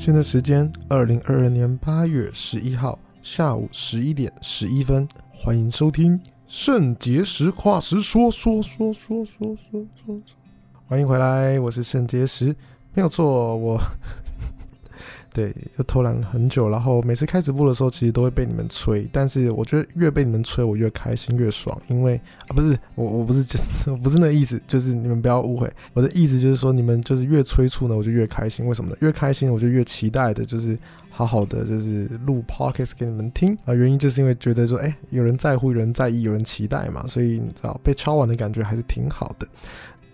现在时间二零二二年八月十一号下午十一点十一分，欢迎收听《肾结石跨时说说说说说说说,说》，欢迎回来，我是肾结石，没有错，我对，又偷懒很久，然后每次开直播的时候，其实都会被你们催。但是我觉得越被你们催，我越开心越爽。因为啊，不是我，我不是就是不是那意思，就是 你们不要误会。我的意思就是说，你们就是越催促呢，我就越开心。为什么呢？越开心，我就越期待的，就是好好的就是录 podcast 给你们听啊。原因就是因为觉得说，哎，有人在乎，有人在意，有人期待嘛，所以你知道被敲完的感觉还是挺好的。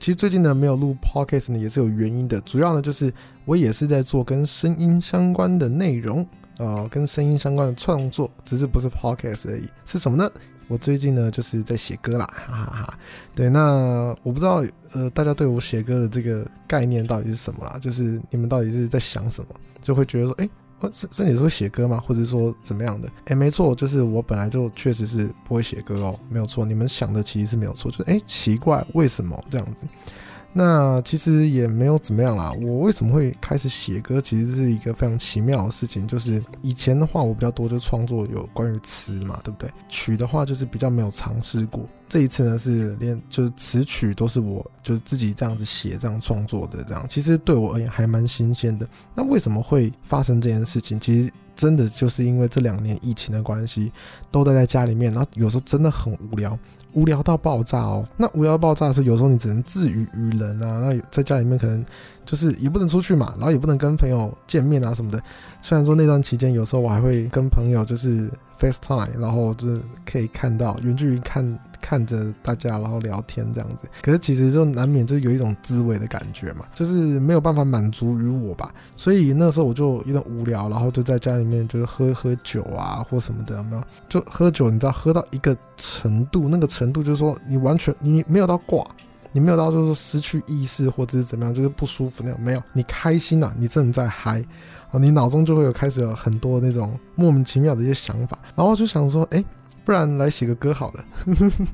其实最近呢，没有录 podcast 呢，也是有原因的。主要呢，就是我也是在做跟声音相关的内容啊、跟声音相关的创作，只是不是 podcast 而已。是什么呢？我最近呢，就是在写歌啦，哈哈哈。对，那我不知道，呃，大家对我写歌的这个概念到底是什么啦？就是你们到底是在想什么？就会觉得说，哎。是你是会写歌吗？或者说怎么样的？哎，没错，就是我本来就确实是不会写歌哦，没有错。你们想的其实是没有错，就是哎，奇怪，为什么这样子？那其实也没有怎么样啦。我为什么会开始写歌？其实是一个非常奇妙的事情。就是以前的话，我比较多就创作有关于词嘛，对不对？曲的话就是比较没有尝试过。这一次呢，是连就是词曲都是我就是自己这样子写、这样创作的，这样其实对我而言还蛮新鲜的。那为什么会发生这件事情？其实。真的就是因为这两年疫情的关系，都待在家里面，然后有时候真的很无聊，无聊到爆炸哦。那无聊到爆炸是有时候你只能自娱娱人啊。那在家里面可能就是也不能出去嘛，然后也不能跟朋友见面啊什么的。虽然说那段期间有时候我还会跟朋友就是 FaceTime，然后就是可以看到远距离看。看着大家，然后聊天这样子，可是其实就难免就有一种滋味的感觉嘛，就是没有办法满足于我吧，所以那时候我就有点无聊，然后就在家里面就是喝喝酒啊或什么的，没有？就喝酒，你知道喝到一个程度，那个程度就是说你完全你没有到挂，你没有到就是失去意识或者是怎么样，就是不舒服那种，没有，你开心呐、啊，你正在嗨，哦，你脑中就会有开始有很多那种莫名其妙的一些想法，然后就想说，哎。不然来写个歌好了，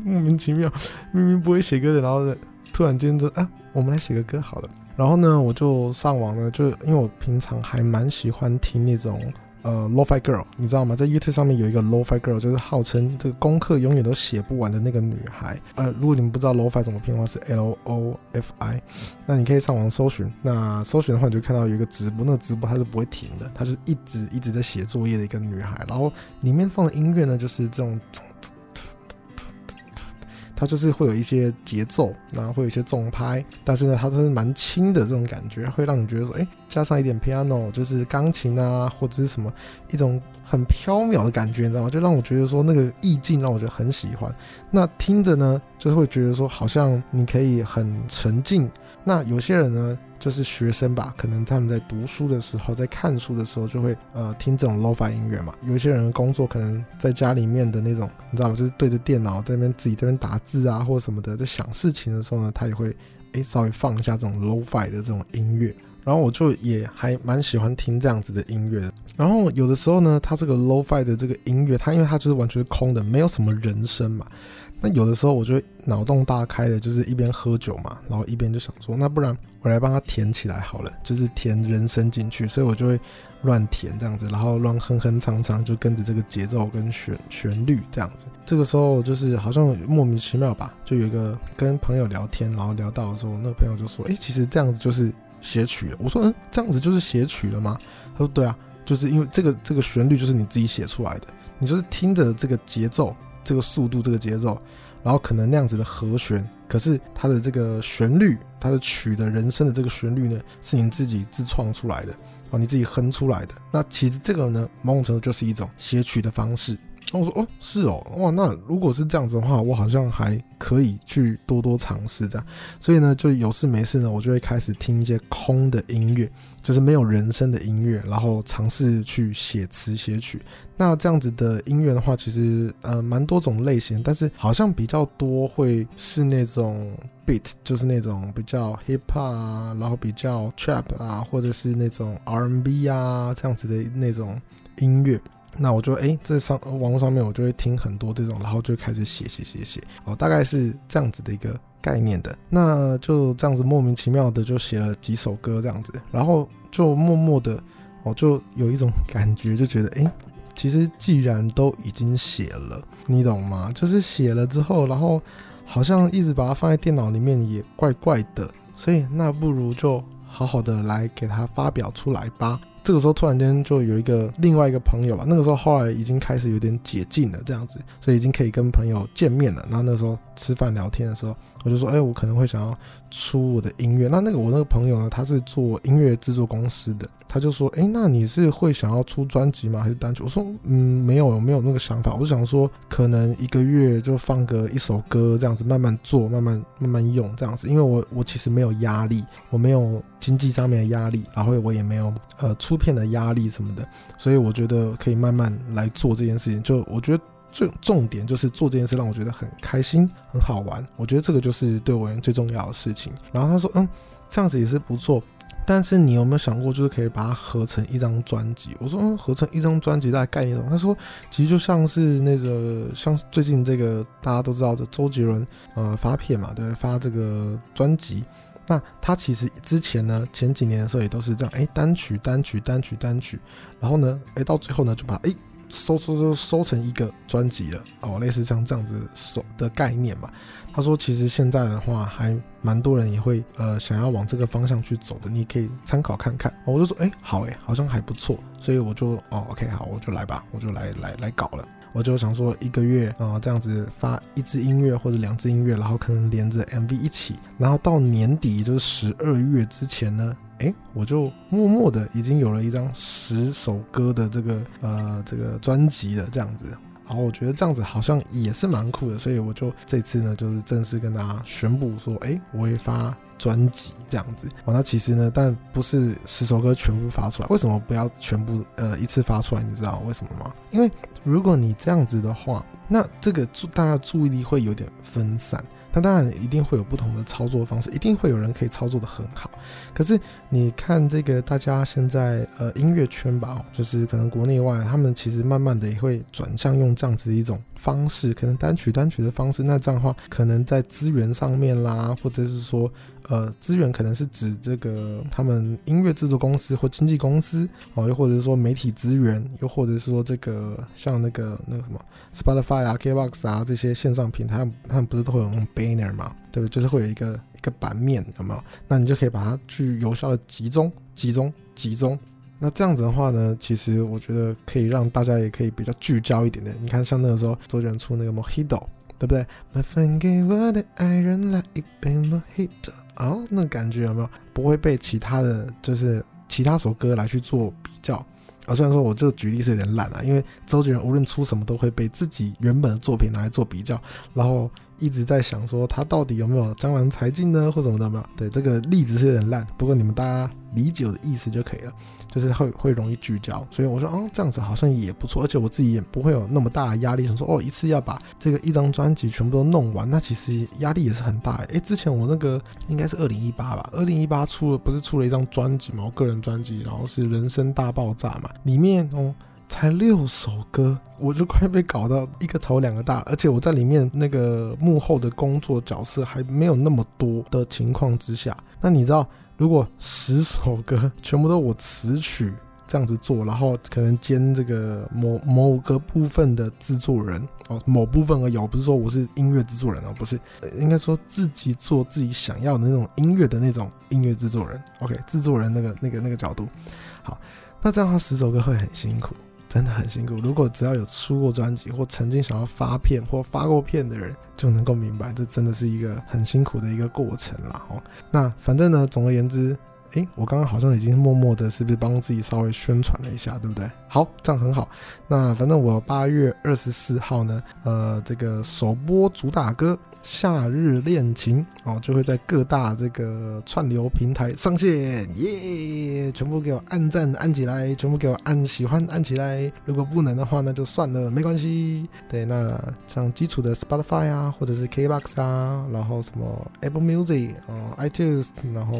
莫名其妙，明明不会写歌的，然后突然间就啊，我们来写个歌好了。然后呢，我就上网呢，就因为我平常还蛮喜欢听那种呃 Lo-Fi Girl，你知道吗？在 YouTube 上面有一个 Lo-Fi Girl，就是号称这个功课永远都写不完的那个女孩。呃，如果你们不知道 Lo-Fi 怎么拼的话，是 L-O-F-I，那你可以上网搜寻。那搜寻的话，你就看到有一个直播，那个直播它是不会停的，它就是一直一直在写作业的一个女孩。然后里面放的音乐呢，就是这种。它就是会有一些节奏，然后会有一些重拍，但是呢，它都是蛮轻的这种感觉，会让你觉得说，哎，加上一点 piano，就是钢琴啊，或者是什么一种很飘渺的感觉，你知道吗？就让我觉得说那个意境让我觉得很喜欢。那听着呢，就是会觉得说好像你可以很沉浸。那有些人呢，就是学生吧，可能他们在读书的时候，在看书的时候，就会呃听这种 lo-fi 音乐嘛。有些人工作可能在家里面的那种，你知道吗？就是对着电脑在那边自己这边打字啊，或什么的，在想事情的时候呢，他也会诶稍微放一下这种 lo-fi 的这种音乐。然后我就也还蛮喜欢听这样子的音乐的。然后有的时候呢，它这个 lo-fi 的这个音乐，它因为它就是完全是空的，没有什么人声嘛。那有的时候我就会脑洞大开的，就是一边喝酒嘛，然后一边就想说，那不然我来帮他填起来好了，就是填人声进去，所以我就会乱填这样子，然后乱哼哼唱唱，就跟着这个节奏跟旋旋律这样子。这个时候就是好像莫名其妙吧，就有一个跟朋友聊天，然后聊到的时候，那个朋友就说，哎，其实这样子就是写曲了。我说，嗯，这样子就是写曲了吗？他说，对啊，就是因为这个这个旋律就是你自己写出来的，你就是听着这个节奏。这个速度，这个节奏，然后可能那样子的和弦，可是它的这个旋律，它的曲的人声的这个旋律呢，是你自己自创出来的哦，你自己哼出来的。那其实这个呢，某种程度就是一种写曲的方式。我说哦，是哦，哇，那如果是这样子的话，我好像还可以去多多尝试这样。所以呢，就有事没事呢，我就会开始听一些空的音乐，就是没有人声的音乐，然后尝试去写词写曲。那这样子的音乐的话，其实呃蛮多种类型，但是好像比较多会是那种 beat，就是那种比较 hip hop 啊，然后比较 trap 啊，或者是那种 R&B 啊这样子的那种音乐。那我就哎，在上网络上面，我就会听很多这种，然后就开始写写写写哦，大概是这样子的一个概念的。那就这样子莫名其妙的就写了几首歌这样子，然后就默默的我就有一种感觉，就觉得哎、其实既然都已经写了，你懂吗？就是写了之后，然后好像一直把它放在电脑里面也怪怪的，所以那不如就好好的来给它发表出来吧。这个时候突然间就有一个另外一个朋友吧，那个时候后来已经开始有点解禁了，这样子，所以已经可以跟朋友见面了。然后那时候吃饭聊天的时候，我就说，哎，我可能会想要出我的音乐。那那个我那个朋友呢，他是做音乐制作公司的，他就说，哎，那你是会想要出专辑吗？还是单曲？我说，嗯，没有，没有那个想法。我想说，可能一个月就放个一首歌这样子，慢慢做，慢慢慢慢用这样子。因为我我其实没有压力，我没有经济上面的压力，然后我也没有呃出片的压力什么的，所以我觉得可以慢慢来做这件事情。就我觉得最重点就是做这件事让我觉得很开心、很好玩。我觉得这个就是对我而言最重要的事情。然后他说：“嗯，这样子也是不错，但是你有没有想过，就是可以把它合成一张专辑？”我说：“嗯，合成一张专辑大概概念什么？”他说：“其实就像是那个，像最近这个大家都知道的周杰伦，呃，发片嘛，对，发这个专辑。”那他其实之前呢，前几年的时候也都是这样，哎，单曲单曲单曲单曲，然后呢，哎，到最后呢，就把哎收收收收成一个专辑了哦，类似像这样子收的概念嘛。他说，其实现在的话，还蛮多人也会呃想要往这个方向去走的，你可以参考看看。我就说，哎，好哎，好像还不错，所以我就哦，OK，好，我就来吧，我就来来来搞了。我就想说，一个月啊、这样子发一支音乐或者两支音乐，然后可能连着 MV 一起，然后到年底就是十二月之前呢，哎，我就默默的已经有了一张十首歌的这个呃这个专辑了，这样子。然后我觉得这样子好像也是蛮酷的，所以我就这次呢，就是正式跟大家宣布说，哎，我会发。专辑这样子，哦，那其实呢，但不是十首歌全部发出来。为什么不要全部呃一次发出来？你知道为什么吗？因为如果你这样子的话，那这个注大家注意力会有点分散。那当然一定会有不同的操作方式，一定会有人可以操作的很好。可是你看这个大家现在呃音乐圈吧，就是可能国内外，他们其实慢慢的也会转向用这样子的一种方式，可能单曲单曲的方式。那这样的话，可能在资源上面啦，或者是说呃资源可能是指这个他们音乐制作公司或经纪公司哦，又或者是说媒体资源，又或者是说这个像那个那个什么 Spotify 啊、KBox 啊这些线上平台，他们不是都会有那种。banner 嘛，对不对？就是会有一个一个版面，有没有？那你就可以把它去有效的集中、集中、集中。那这样子的话呢，其实我觉得可以让大家也可以比较聚焦一点点。你看，像那个时候周杰伦出那个 Mojito，对不对？那分给我的爱人来一杯 Mojito，哦，那感觉有没有？不会被其他的就是其他首歌来去做比较。啊，虽然说我这个举例是有点烂啊，因为周杰伦无论出什么都会被自己原本的作品拿来做比较，然后。一直在想说他到底有没有江郎才尽呢，或什么的没有？对，这个例子是有点烂，不过你们大家理解我的意思就可以了，就是会会容易聚焦，所以我说哦，这样子好像也不错，而且我自己也不会有那么大的压力，想说哦，一次要把这个一张专辑全部都弄完，那其实压力也是很大。诶，之前我那个应该是二零一八吧，二零一八出了不是出了一张专辑嘛，我个人专辑，然后是人生大爆炸嘛，里面哦。才六首歌，我就快被搞到一个头两个大，而且我在里面那个幕后的工作角色还没有那么多的情况之下，那你知道，如果十首歌全部都我词曲这样子做，然后可能兼这个某某个部分的制作人哦，某部分而已，我不是说我是音乐制作人哦，不是，应该说自己做自己想要的那种音乐的那种音乐制作人，OK，制作人那个那个那个角度，好，那这样他十首歌会很辛苦。真的很辛苦。如果只要有出过专辑或曾经想要发片或发过片的人，就能够明白，这真的是一个很辛苦的一个过程了。哦，那反正呢，总而言之。诶，我刚刚好像已经默默的，是不是帮自己稍微宣传了一下，对不对？好，这样很好。那反正我八月二十四号呢，呃，这个首播主打歌《夏日恋情》哦，就会在各大这个串流平台上线，耶！全部给我按赞按起来，全部给我按喜欢按起来。如果不能的话，那就算了，没关系。对，那像基础的 Spotify 啊，或者是 KBox 啊，然后什么 Apple Music 啊、呃、iTunes，然后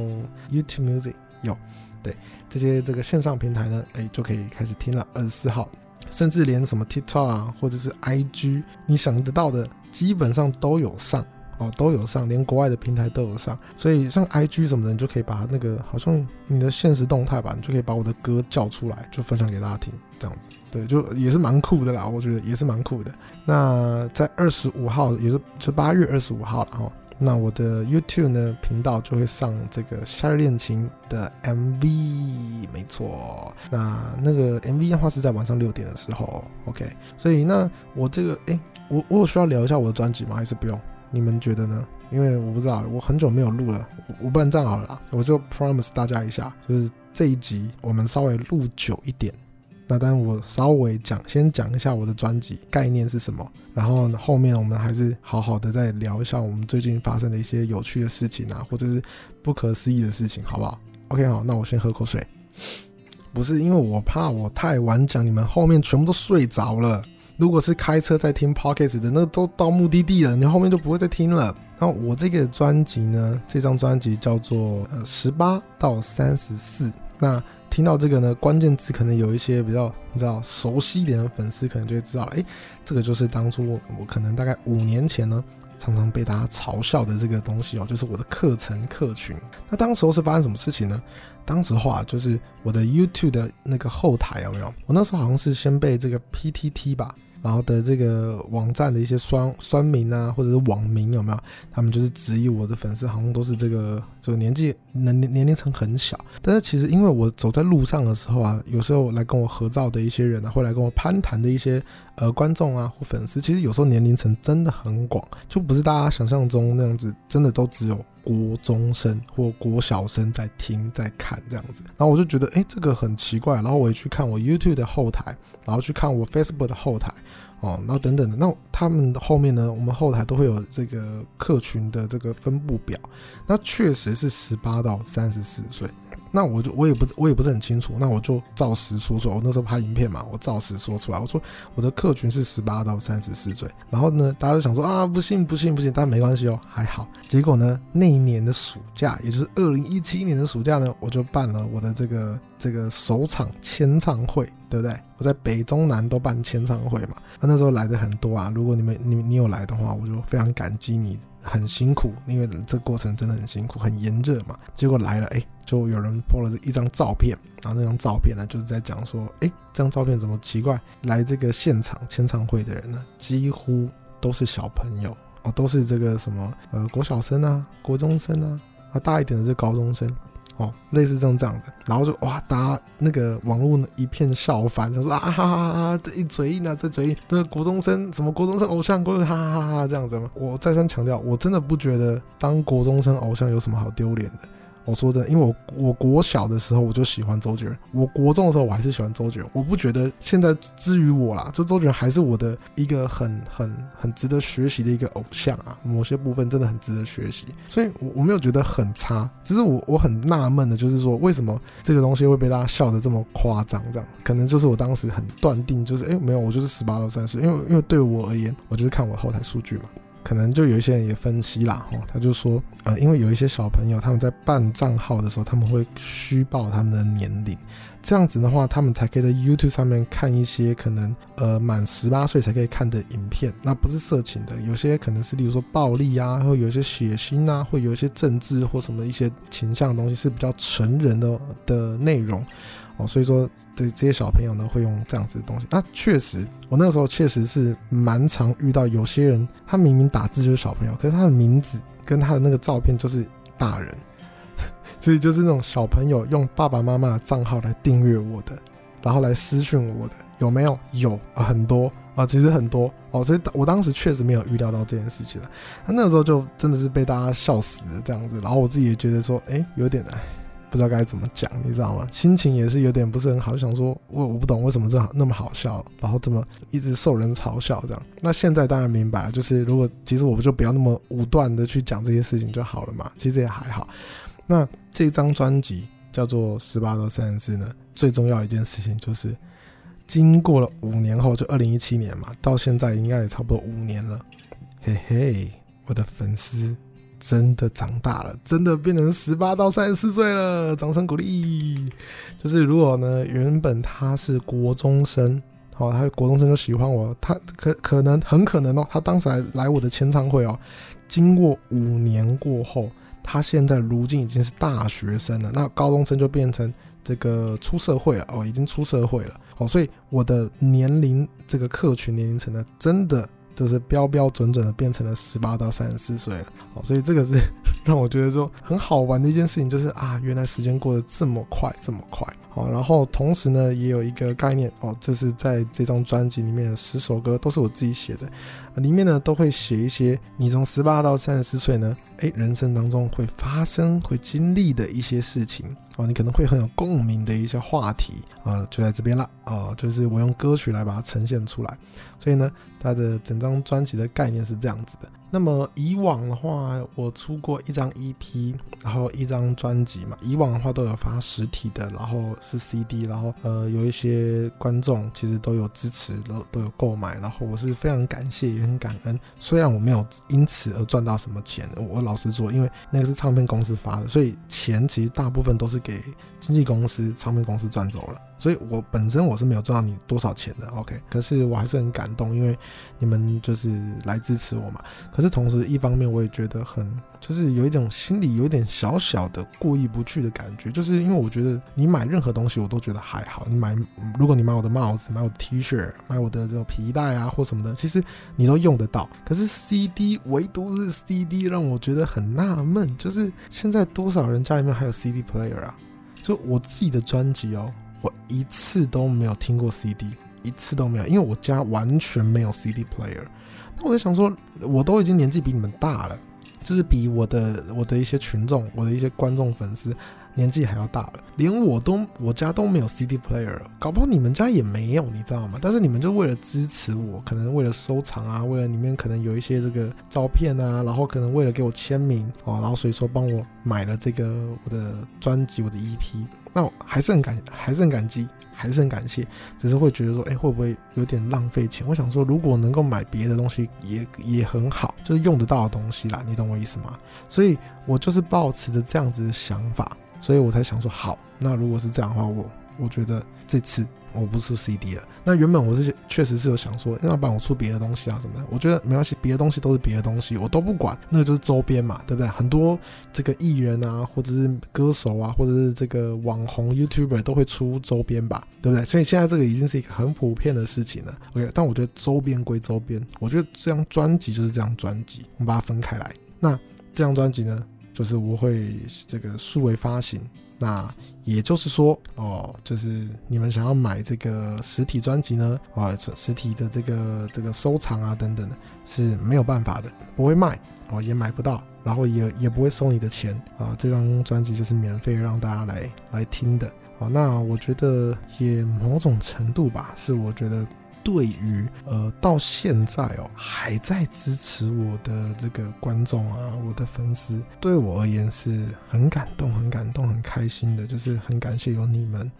YouTube。有，对这些这个线上平台呢，哎，就可以开始听了。二十四号，甚至连什么 TikTok 啊，或者是 IG，你想得到的，基本上都有上。哦，都有上，连国外的平台都有上。所以像 IG 什么的，你就可以把那个好像你的现实动态吧，你就可以把我的歌叫出来，就分享给大家听，这样子。对，就也是蛮酷的啦，我觉得也是蛮酷的。那在二十五号，也是是八月二十五号了哈。那我的 YouTube 呢频道就会上这个《夏日恋情》的 MV，没错。那那个 MV 的话是在晚上六点的时候，OK。所以那我这个，哎，我我有需要聊一下我的专辑吗？还是不用？你们觉得呢？因为我不知道，我很久没有录了，我不然这样好了，我就 promise 大家一下，就是这一集我们稍微录久一点。那当然，我稍微讲，先讲一下我的专辑概念是什么，然后后面我们还是好好的再聊一下我们最近发生的一些有趣的事情啊，或者是不可思议的事情，好不好？OK，好，那我先喝口水。不是因为我怕我太晚讲，你们后面全部都睡着了。如果是开车在听 Podcast 的，那都到目的地了，你后面就不会再听了。那我这个专辑呢，这张专辑叫做呃十八到三十四。那听到这个呢，关键词可能有一些比较你知道熟悉一点的粉丝可能就会知道了，哎，这个就是当初我，我可能大概五年前呢，常常被大家嘲笑的这个东西哦，就是我的课程客群。那当时候是发生什么事情呢？当时话就是我的 YouTube 的那个后台有没有？我那时候好像是先被这个 PTT 吧。然后的这个网站的一些酸酸民啊，或者是网民有没有？他们就是质疑我的粉丝好像都是这个这个年纪年年龄层很小。但是其实因为我走在路上的时候啊，有时候来跟我合照的一些人啊，会来跟我攀谈的一些呃观众啊或粉丝，其实有时候年龄层真的很广，就不是大家想象中那样子，真的都只有国中生或国小生在听在看这样子。然后我就觉得哎，这个很奇怪。然后我也去看我 YouTube 的后台，然后去看我 Facebook 的后台。哦，然后等等的，那他们的后面呢，我们后台都会有这个客群的这个分布表，那确实是十八到三十四岁。那我就我也不我也不是很清楚，那我就照实说出来。我那时候拍影片嘛，我照实说出来。我说我的客群是十八到三十四岁。然后呢，大家就想说啊，不信不信不信，但没关系哦，还好。结果呢，那一年的暑假，也就是二零一七年的暑假呢，我就办了我的这个这个首场签唱会，对不对？我在北中南都办签唱会嘛。那那时候来的很多啊，如果你们你你有来的话，我就非常感激你。很辛苦，因为这过程真的很辛苦，很炎热嘛。结果来了，哎，就有人 po 了一张照片，然后那张照片呢，就是在讲说，哎，这张照片怎么奇怪？来这个现场签唱会的人呢，几乎都是小朋友哦，都是这个什么呃国小生啊、国中生啊，啊大一点的是高中生。哦，类似这种这样的，然后就哇，大家那个网络一片笑翻，就说啊哈哈哈，这一嘴硬啊，这嘴硬，那个国中生什么国中生偶像，国哈哈哈哈这样子吗？我再三强调，我真的不觉得当国中生偶像有什么好丢脸的。我说真的，因为我我国小的时候我就喜欢周杰伦，我国中的时候我还是喜欢周杰伦。我不觉得现在至于我啦，就周杰伦还是我的一个很很很值得学习的一个偶像啊，某些部分真的很值得学习，所以我我没有觉得很差，只是我我很纳闷的就是说，为什么这个东西会被大家笑得这么夸张？这样可能就是我当时很断定，就是哎没有，我就是十八到三十，因为因为对我而言，我就是看我后台数据嘛。可能就有一些人也分析啦，哦，他就说，呃，因为有一些小朋友他们在办账号的时候，他们会虚报他们的年龄，这样子的话，他们才可以在 YouTube 上面看一些可能呃满十八岁才可以看的影片，那不是色情的，有些可能是例如说暴力啊，或有一些血腥啊，会有一些政治或什么一些倾向的东西是比较成人的的内容。哦，所以说，对这些小朋友呢，会用这样子的东西。那确实，我那个时候确实是蛮常遇到有些人，他明明打字就是小朋友，可是他的名字跟他的那个照片就是大人，所以就是那种小朋友用爸爸妈妈的账号来订阅我的，然后来私讯我的，有没有？有，很多啊，其实很多哦。所以我当时确实没有预料到这件事情了。那那个时候就真的是被大家笑死了这样子，然后我自己也觉得说，哎，有点哎。不知道该怎么讲，你知道吗？心情也是有点不是很好，想说我我不懂为什么这那么好笑，然后这么一直受人嘲笑这样。那现在当然明白了，就是如果其实我们就不要那么武断的去讲这些事情就好了嘛。其实也还好。那这张专辑叫做《十八到三十四》呢，最重要一件事情就是经过了五年后，就二零一七年嘛，到现在应该也差不多五年了。嘿嘿，我的粉丝。真的长大了，真的变成十八到三十四岁了，掌声鼓励。就是如果呢，原本他是国中生，哦，他国中生就喜欢我，他可可能很可能哦，他当时来来我的签唱会哦，经过五年过后，他现在如今已经是大学生了，那高中生就变成这个出社会了哦，已经出社会了哦，所以我的年龄这个客群年龄层呢，真的。就是标标准准的变成了十八到三十四岁了，哦，所以这个是 让我觉得说很好玩的一件事情，就是啊，原来时间过得这么快，这么快，然后同时呢，也有一个概念哦，就是在这张专辑里面的十首歌都是我自己写的，里面呢都会写一些你从十八到三十四岁呢，诶，人生当中会发生、会经历的一些事情。哦，你可能会很有共鸣的一些话题啊，就在这边了啊，就是我用歌曲来把它呈现出来，所以呢，它的整张专辑的概念是这样子的。那么以往的话，我出过一张 EP，然后一张专辑嘛。以往的话都有发实体的，然后是 CD，然后呃有一些观众其实都有支持，都都有购买，然后我是非常感谢也很感恩。虽然我没有因此而赚到什么钱，我老实说，因为那个是唱片公司发的，所以钱其实大部分都是给经纪公司、唱片公司赚走了。所以我本身我是没有赚到你多少钱的，OK？可是我还是很感动，因为你们就是来支持我嘛。可是同时一方面我也觉得很，就是有一种心里有一点小小的过意不去的感觉，就是因为我觉得你买任何东西我都觉得还好，你买如果你买我的帽子、买我的 T 恤、买我的这种皮带啊或什么的，其实你都用得到。可是 CD 唯独是 CD 让我觉得很纳闷，就是现在多少人家里面还有 CD player 啊？就我自己的专辑哦。我一次都没有听过 CD，一次都没有，因为我家完全没有 CD player。那我在想说，我都已经年纪比你们大了，就是比我的我的一些群众、我的一些观众粉丝年纪还要大了，连我都我家都没有 CD player，搞不好你们家也没有，你知道吗？但是你们就为了支持我，可能为了收藏啊，为了里面可能有一些这个照片啊，然后可能为了给我签名哦，然后所以说帮我买了这个我的专辑、我的 EP。那我还是很感，还是很感激，还是很感谢，只是会觉得说，哎，会不会有点浪费钱？我想说，如果能够买别的东西也，也也很好，就是用得到的东西啦，你懂我意思吗？所以我就是抱持着这样子的想法，所以我才想说，好，那如果是这样的话，我我觉得这次。我不出 CD 了。那原本我是确实是有想说，要不然我出别的东西啊什么的。我觉得没关系，别的东西都是别的东西，我都不管。那个就是周边嘛，对不对？很多这个艺人啊，或者是歌手啊，或者是这个网红 YouTuber 都会出周边吧，对不对？所以现在这个已经是一个很普遍的事情了。OK，但我觉得周边归周边，我觉得这张专辑就是这张专辑，我们把它分开来。那这张专辑呢，就是我会这个数位发行。那也就是说，哦，就是你们想要买这个实体专辑呢，啊，实体的这个这个收藏啊等等的，是没有办法的，不会卖，哦，也买不到，然后也也不会收你的钱啊。这张专辑就是免费让大家来来听的，啊，那我觉得也某种程度吧，是我觉得。对于呃，到现在哦，还在支持我的这个观众啊，我的粉丝，对我而言是很感动、很感动、很开心的，就是很感谢有你们，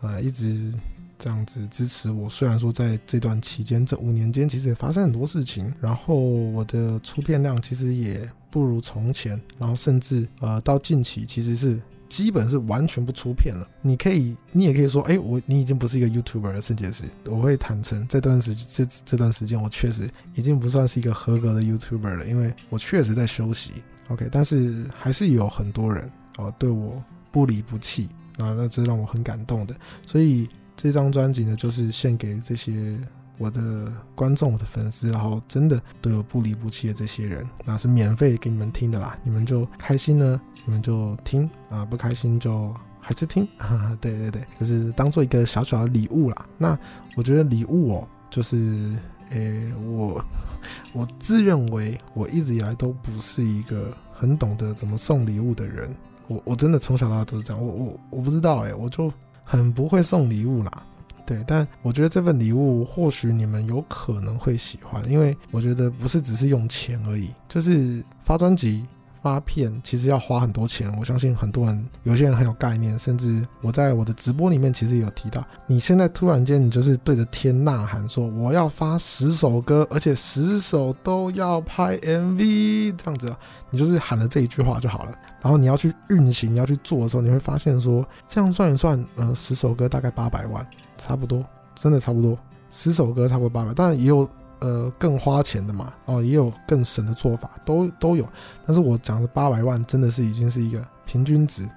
呃，一直这样子支持我。虽然说在这段期间，这五年间其实也发生很多事情，然后我的出片量其实也不如从前，然后甚至呃，到近期其实是。基本是完全不出片了。你可以，你也可以说，哎，我你已经不是一个 YouTuber 了，圣结石。我会坦诚，这段时这这段时间，我确实已经不算是一个合格的 YouTuber 了，因为我确实在休息。OK，但是还是有很多人哦对我不离不弃啊，那这让我很感动的。所以这张专辑呢，就是献给这些。我的观众，我的粉丝，然后真的都有不离不弃的这些人，那是免费给你们听的啦，你们就开心呢，你们就听啊，不开心就还是听，哈哈，对对对，就是当做一个小小的礼物啦。那我觉得礼物哦，就是，诶，我我自认为我一直以来都不是一个很懂得怎么送礼物的人，我我真的从小到大都是这样，我我我不知道诶，我就很不会送礼物啦。对，但我觉得这份礼物或许你们有可能会喜欢，因为我觉得不是只是用钱而已，就是发专辑、发片，其实要花很多钱。我相信很多人，有些人很有概念，甚至我在我的直播里面其实也有提到，你现在突然间你就是对着天呐喊说我要发十首歌，而且十首都要拍 MV 这样子，你就是喊了这一句话就好了。然后你要去运行，你要去做的时候，你会发现说这样算一算，呃，十首歌大概八百万。差不多，真的差不多。十首歌差不多八百，当然也有呃更花钱的嘛，哦，也有更省的做法，都都有。但是我讲的八百万真的是已经是一个平均值。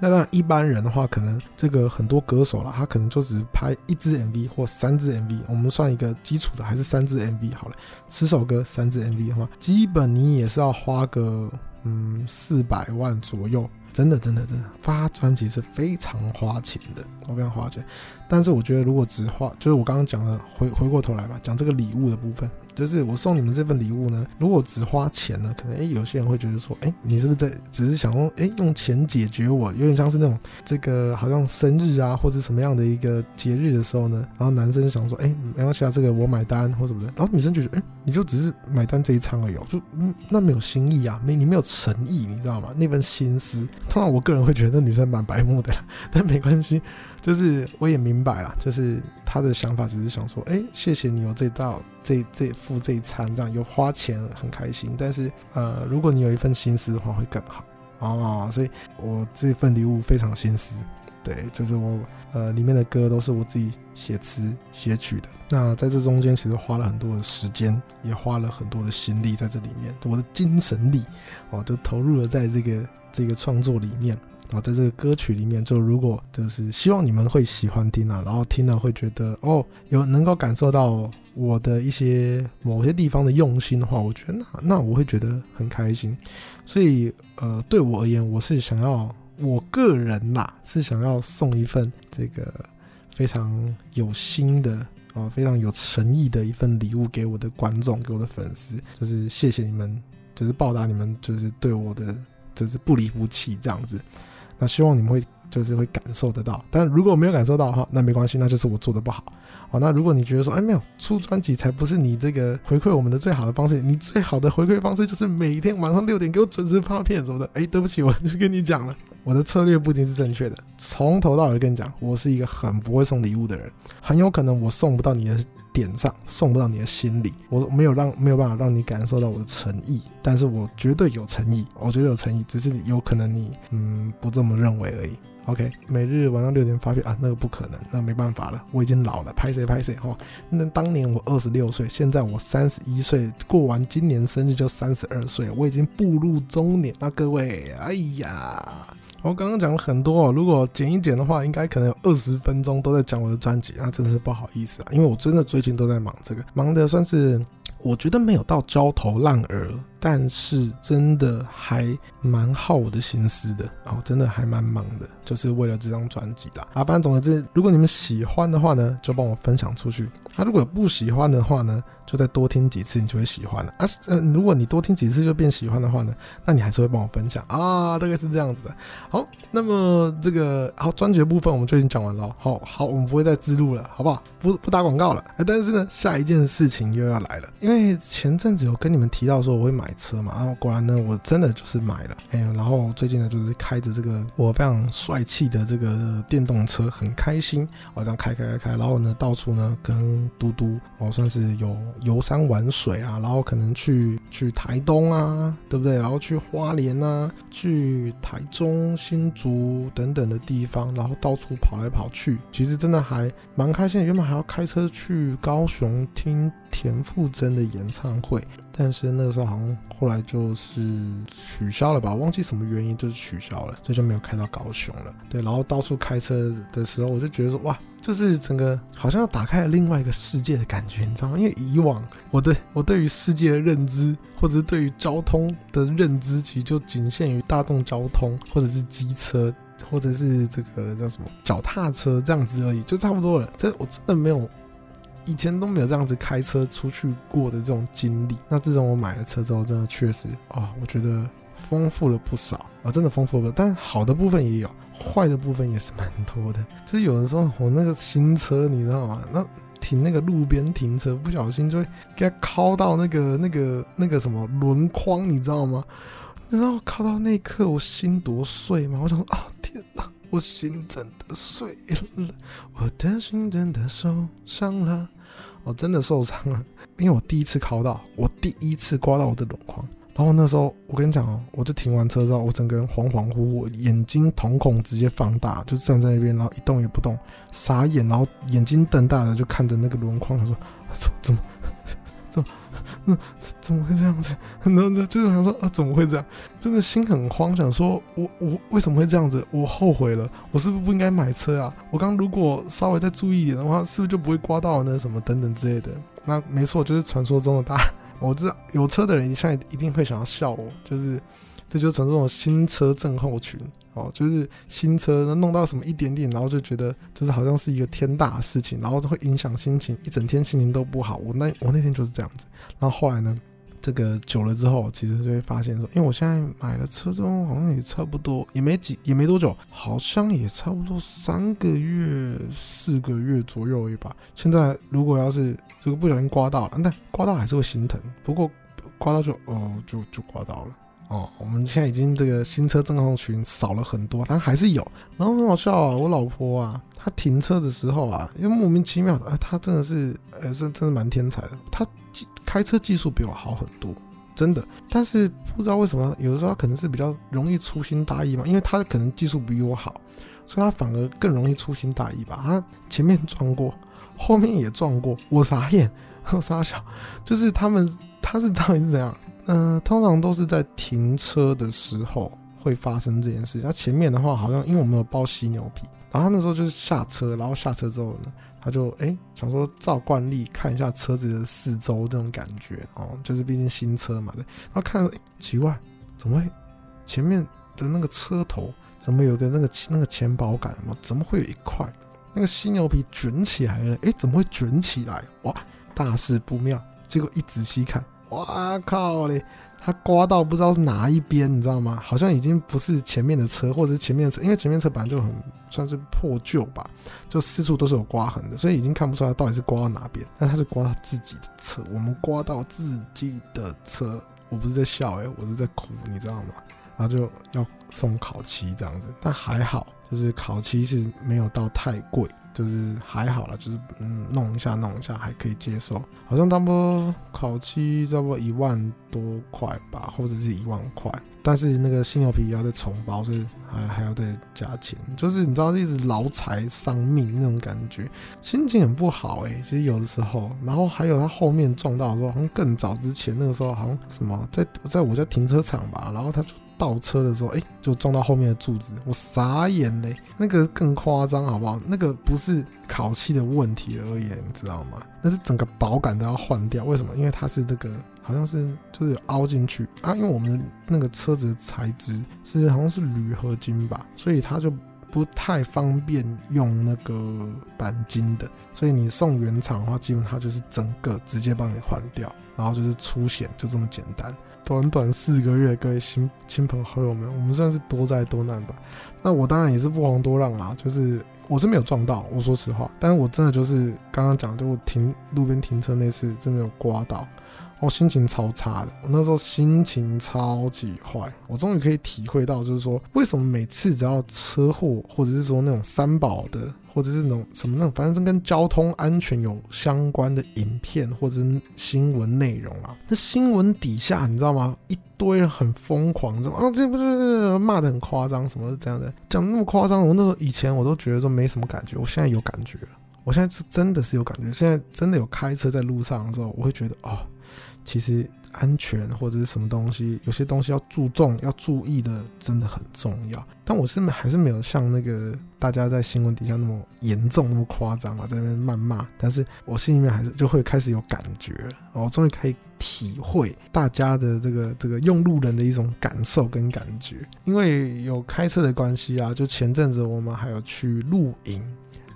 那当然，一般人的话，可能这个很多歌手啦，他可能就只拍一支 MV 或三支 MV。我们算一个基础的，还是三支 MV 好了。十首歌，三支 MV 的话，基本你也是要花个嗯四百万左右。真的，真的，真的，发专辑是非常花钱的，我非常花钱。但是我觉得，如果只花，就是我刚刚讲的，回回过头来嘛，讲这个礼物的部分，就是我送你们这份礼物呢，如果只花钱呢，可能诶、有些人会觉得说，诶、你是不是在只是想用诶、用钱解决我，有点像是那种这个好像生日啊，或者什么样的一个节日的时候呢，然后男生就想说，诶、没关系啊，这个我买单或什么的，然后女生就觉得，诶、你就只是买单这一餐而已，就嗯，那没有心意啊，没你没有诚意，你知道吗？那份心思，通常我个人会觉得那女生蛮白目的，但没关系。就是我也明白了，就是他的想法只是想说，哎、谢谢你有这道这这付这一餐，这样有花钱很开心。但是呃，如果你有一份心思的话，会更好哦。所以我这份礼物非常心思，对，就是我呃里面的歌都是我自己写词写曲的。那在这中间其实花了很多的时间，也花了很多的心力在这里面，我的精神力哦都投入了在这个这个创作里面。啊，在这个歌曲里面，就如果就是希望你们会喜欢听啊，然后听了会觉得哦，有能够感受到我的一些某些地方的用心的话，我觉得那那我会觉得很开心。所以呃，对我而言，我是想要我个人啦，是想要送一份这个非常有心的啊，非常有诚意的一份礼物给我的观众，给我的粉丝，就是谢谢你们，就是报答你们，就是对我的就是不离不弃这样子。那希望你们会就是会感受得到，但如果没有感受到哈，那没关系，那就是我做的不好。好，那如果你觉得说，哎，没有出专辑才不是你这个回馈我们的最好的方式，你最好的回馈方式就是每天晚上六点给我准时发片什么的。哎，对不起，我就跟你讲了，我的策略不一定是正确的。从头到尾跟你讲，我是一个很不会送礼物的人，很有可能我送不到你的。点上送不到你的心里，我没有让没有办法让你感受到我的诚意，但是我绝对有诚意，我觉得有诚意，只是有可能你嗯不这么认为而已。OK，每日晚上六点发片啊，那个不可能，那没办法了，我已经老了，拍谁拍谁哈。那当年我二十六岁，现在我三十一岁，过完今年生日就三十二岁，我已经步入中年。那各位，哎呀。我刚刚讲了很多哦，如果剪一剪的话，应该可能有二十分钟都在讲我的专辑，那真的是不好意思啊，因为我真的最近都在忙这个，忙的算是我觉得没有到焦头烂额。但是真的还蛮耗我的心思的然哦，真的还蛮忙的，就是为了这张专辑啦。啊，反正总之，如果你们喜欢的话呢，就帮我分享出去。啊，如果不喜欢的话呢，就再多听几次，你就会喜欢了。啊，呃，如果你多听几次就变喜欢的话呢，那你还是会帮我分享啊，大概是这样子的。好，那么这个好专辑的部分我们就已经讲完了。好好，我们不会再置入了，好不好？不不打广告了。啊，但是呢，下一件事情又要来了，因为前阵子有跟你们提到说我会买。车嘛，然后果然呢，我真的就是买了，哎，然后最近呢，就是开着这个我非常帅气的这个电动车，很开心，我这样开开开开，然后呢，到处呢跟嘟嘟，我算是有游山玩水啊，然后可能去去台东啊，对不对？然后去花莲啊，去台中、新竹等等的地方，然后到处跑来跑去，其实真的还蛮开心。原本还要开车去高雄听田馥甄的演唱会。但是那个时候好像后来就是取消了吧，忘记什么原因就是取消了，所以就没有开到高雄了。对，然后到处开车的时候，我就觉得说哇，就是整个好像要打开了另外一个世界的感觉，你知道吗？因为以往我的我对于世界的认知，或者是对于交通的认知，其实就仅限于大众交通，或者是机车，或者是这个叫什么脚踏车这样子而已，就差不多了。这我真的没有。以前都没有这样子开车出去过的这种经历，那自从我买了车之后，真的确实啊，我觉得丰富了不少啊，真的丰富了。但好的部分也有，坏的部分也是蛮多的。就是有的时候我那个新车，你知道吗？那停那个路边停车，不小心就会给它敲到那个那个那个什么轮框，你知道吗？你知道靠到那一刻我心多碎吗？我想说啊，天哪！我心真的碎了，我的心真的受伤了，我真的受伤了，因为我第一次考到，我第一次刮到我的轮框，然后那时候我跟你讲哦，我就停完车之后，我整个人恍恍惚惚，眼睛瞳孔直接放大，就站在那边，然后一动也不动，傻眼，然后眼睛瞪大的就看着那个轮框，他说 怎么怎么怎 怎么会这样子？然后就是想说啊怎么会这样？真的心很慌，想说我我为什么会这样子？我后悔了，我是不是不应该买车啊？我刚如果稍微再注意一点的话，是不是就不会刮到那什么等等之类的？那没错，就是传说中的大。我知道有车的人一下一定会想要笑我，就是这就是传说中的新车症候群哦，就是新车弄到什么一点点，然后就觉得就是好像是一个天大的事情，然后会影响心情，一整天心情都不好。我那我那天就是这样子，然后后来呢？这个久了之后，其实就会发现说，因为我现在买了车之后，好像也差不多，也没几，也没多久，好像也差不多三个月、四个月左右而已吧。现在如果要是这个不小心刮到了，但刮到还是会心疼，不过刮到就哦，就就刮到了哦。我们现在已经这个新车赠送群少了很多，但还是有。然后很好笑啊，我老婆啊，她停车的时候啊，又莫名其妙的，她真的是，呃，是真的蛮天才的，她。开车技术比我好很多，真的。但是不知道为什么，有的时候他可能是比较容易粗心大意嘛，因为他可能技术比我好，所以他反而更容易粗心大意吧。他前面撞过，后面也撞过，我傻眼，我傻笑。就是他们，他是到底是怎样？嗯、呃，通常都是在停车的时候会发生这件事情。他前面的话，好像因为我们有包犀牛皮，然后他那时候就是下车，然后下车之后呢。他就哎、想说照惯例看一下车子的四周这种感觉哦，就是毕竟新车嘛，对。然后看了，哎、欸，奇怪，怎么会前面的那个车头怎么有个那个那个前保杆嘛？怎么会有一块那个犀牛皮卷起来了？哎、怎么会卷起来？哇，大事不妙！结果一仔细看，哇靠嘞！它刮到不知道是哪一边，你知道吗？好像已经不是前面的车，或者是前面的车，因为前面车本来就很算是破旧吧，就四处都是有刮痕的，所以已经看不出来到底是刮到哪边。但他是刮到自己的车，我们刮到自己的车，我不是在笑哎、欸，我是在哭，你知道吗？然后就要送烤漆这样子，但还好，就是烤漆是没有到太贵。就是还好啦，就是嗯，弄一下弄一下还可以接受，好像差不多烤漆差不多一万多块吧，或者是一万块，但是那个犀牛皮要再重包，所以还还要再加钱，就是你知道一直劳财伤命那种感觉，心情很不好哎、其实有的时候，然后还有他后面撞到的时候，好像更早之前那个时候好像什么在在我家停车场吧，然后他就。倒车的时候，哎、就撞到后面的柱子，我傻眼嘞！那个更夸张，好不好？那个不是烤漆的问题而已，你知道吗？那是整个保杆都要换掉。为什么？因为它是这个，好像是就是凹进去啊。因为我们的那个车子的材质是好像是铝合金吧，所以它就不太方便用那个钣金的。所以你送原厂的话，基本上就是整个直接帮你换掉，然后就是出险，就这么简单。短短四个月，各位亲亲朋好友们，我们算是多灾多难吧。那我当然也是不遑多让啦，就是我是没有撞到，我说实话，但是我真的就是刚刚讲，就我停路边停车那次，真的有刮到，我心情超差的。我那时候心情超级坏，我终于可以体会到，就是说为什么每次只要车祸，或者是说那种三宝的。或者是那种什么那种，反正跟交通安全有相关的影片或者是新闻内容啊，那新闻底下你知道吗？一堆人很疯狂，知道吗？啊，这不是骂得很夸张，什么是这样的？讲那么夸张，我那时候以前我都觉得说没什么感觉，我现在有感觉，我现在是真的是有感觉，现在真的有开车在路上的时候，我会觉得哦，其实。安全或者是什么东西，有些东西要注重、要注意的，真的很重要。但我是还是没有像那个大家在新闻底下那么严重、那么夸张啊，在那边谩骂。但是我心里面还是就会开始有感觉，我终于可以体会大家的这个这个用路人的一种感受跟感觉。因为有开车的关系啊，就前阵子我们还有去露营。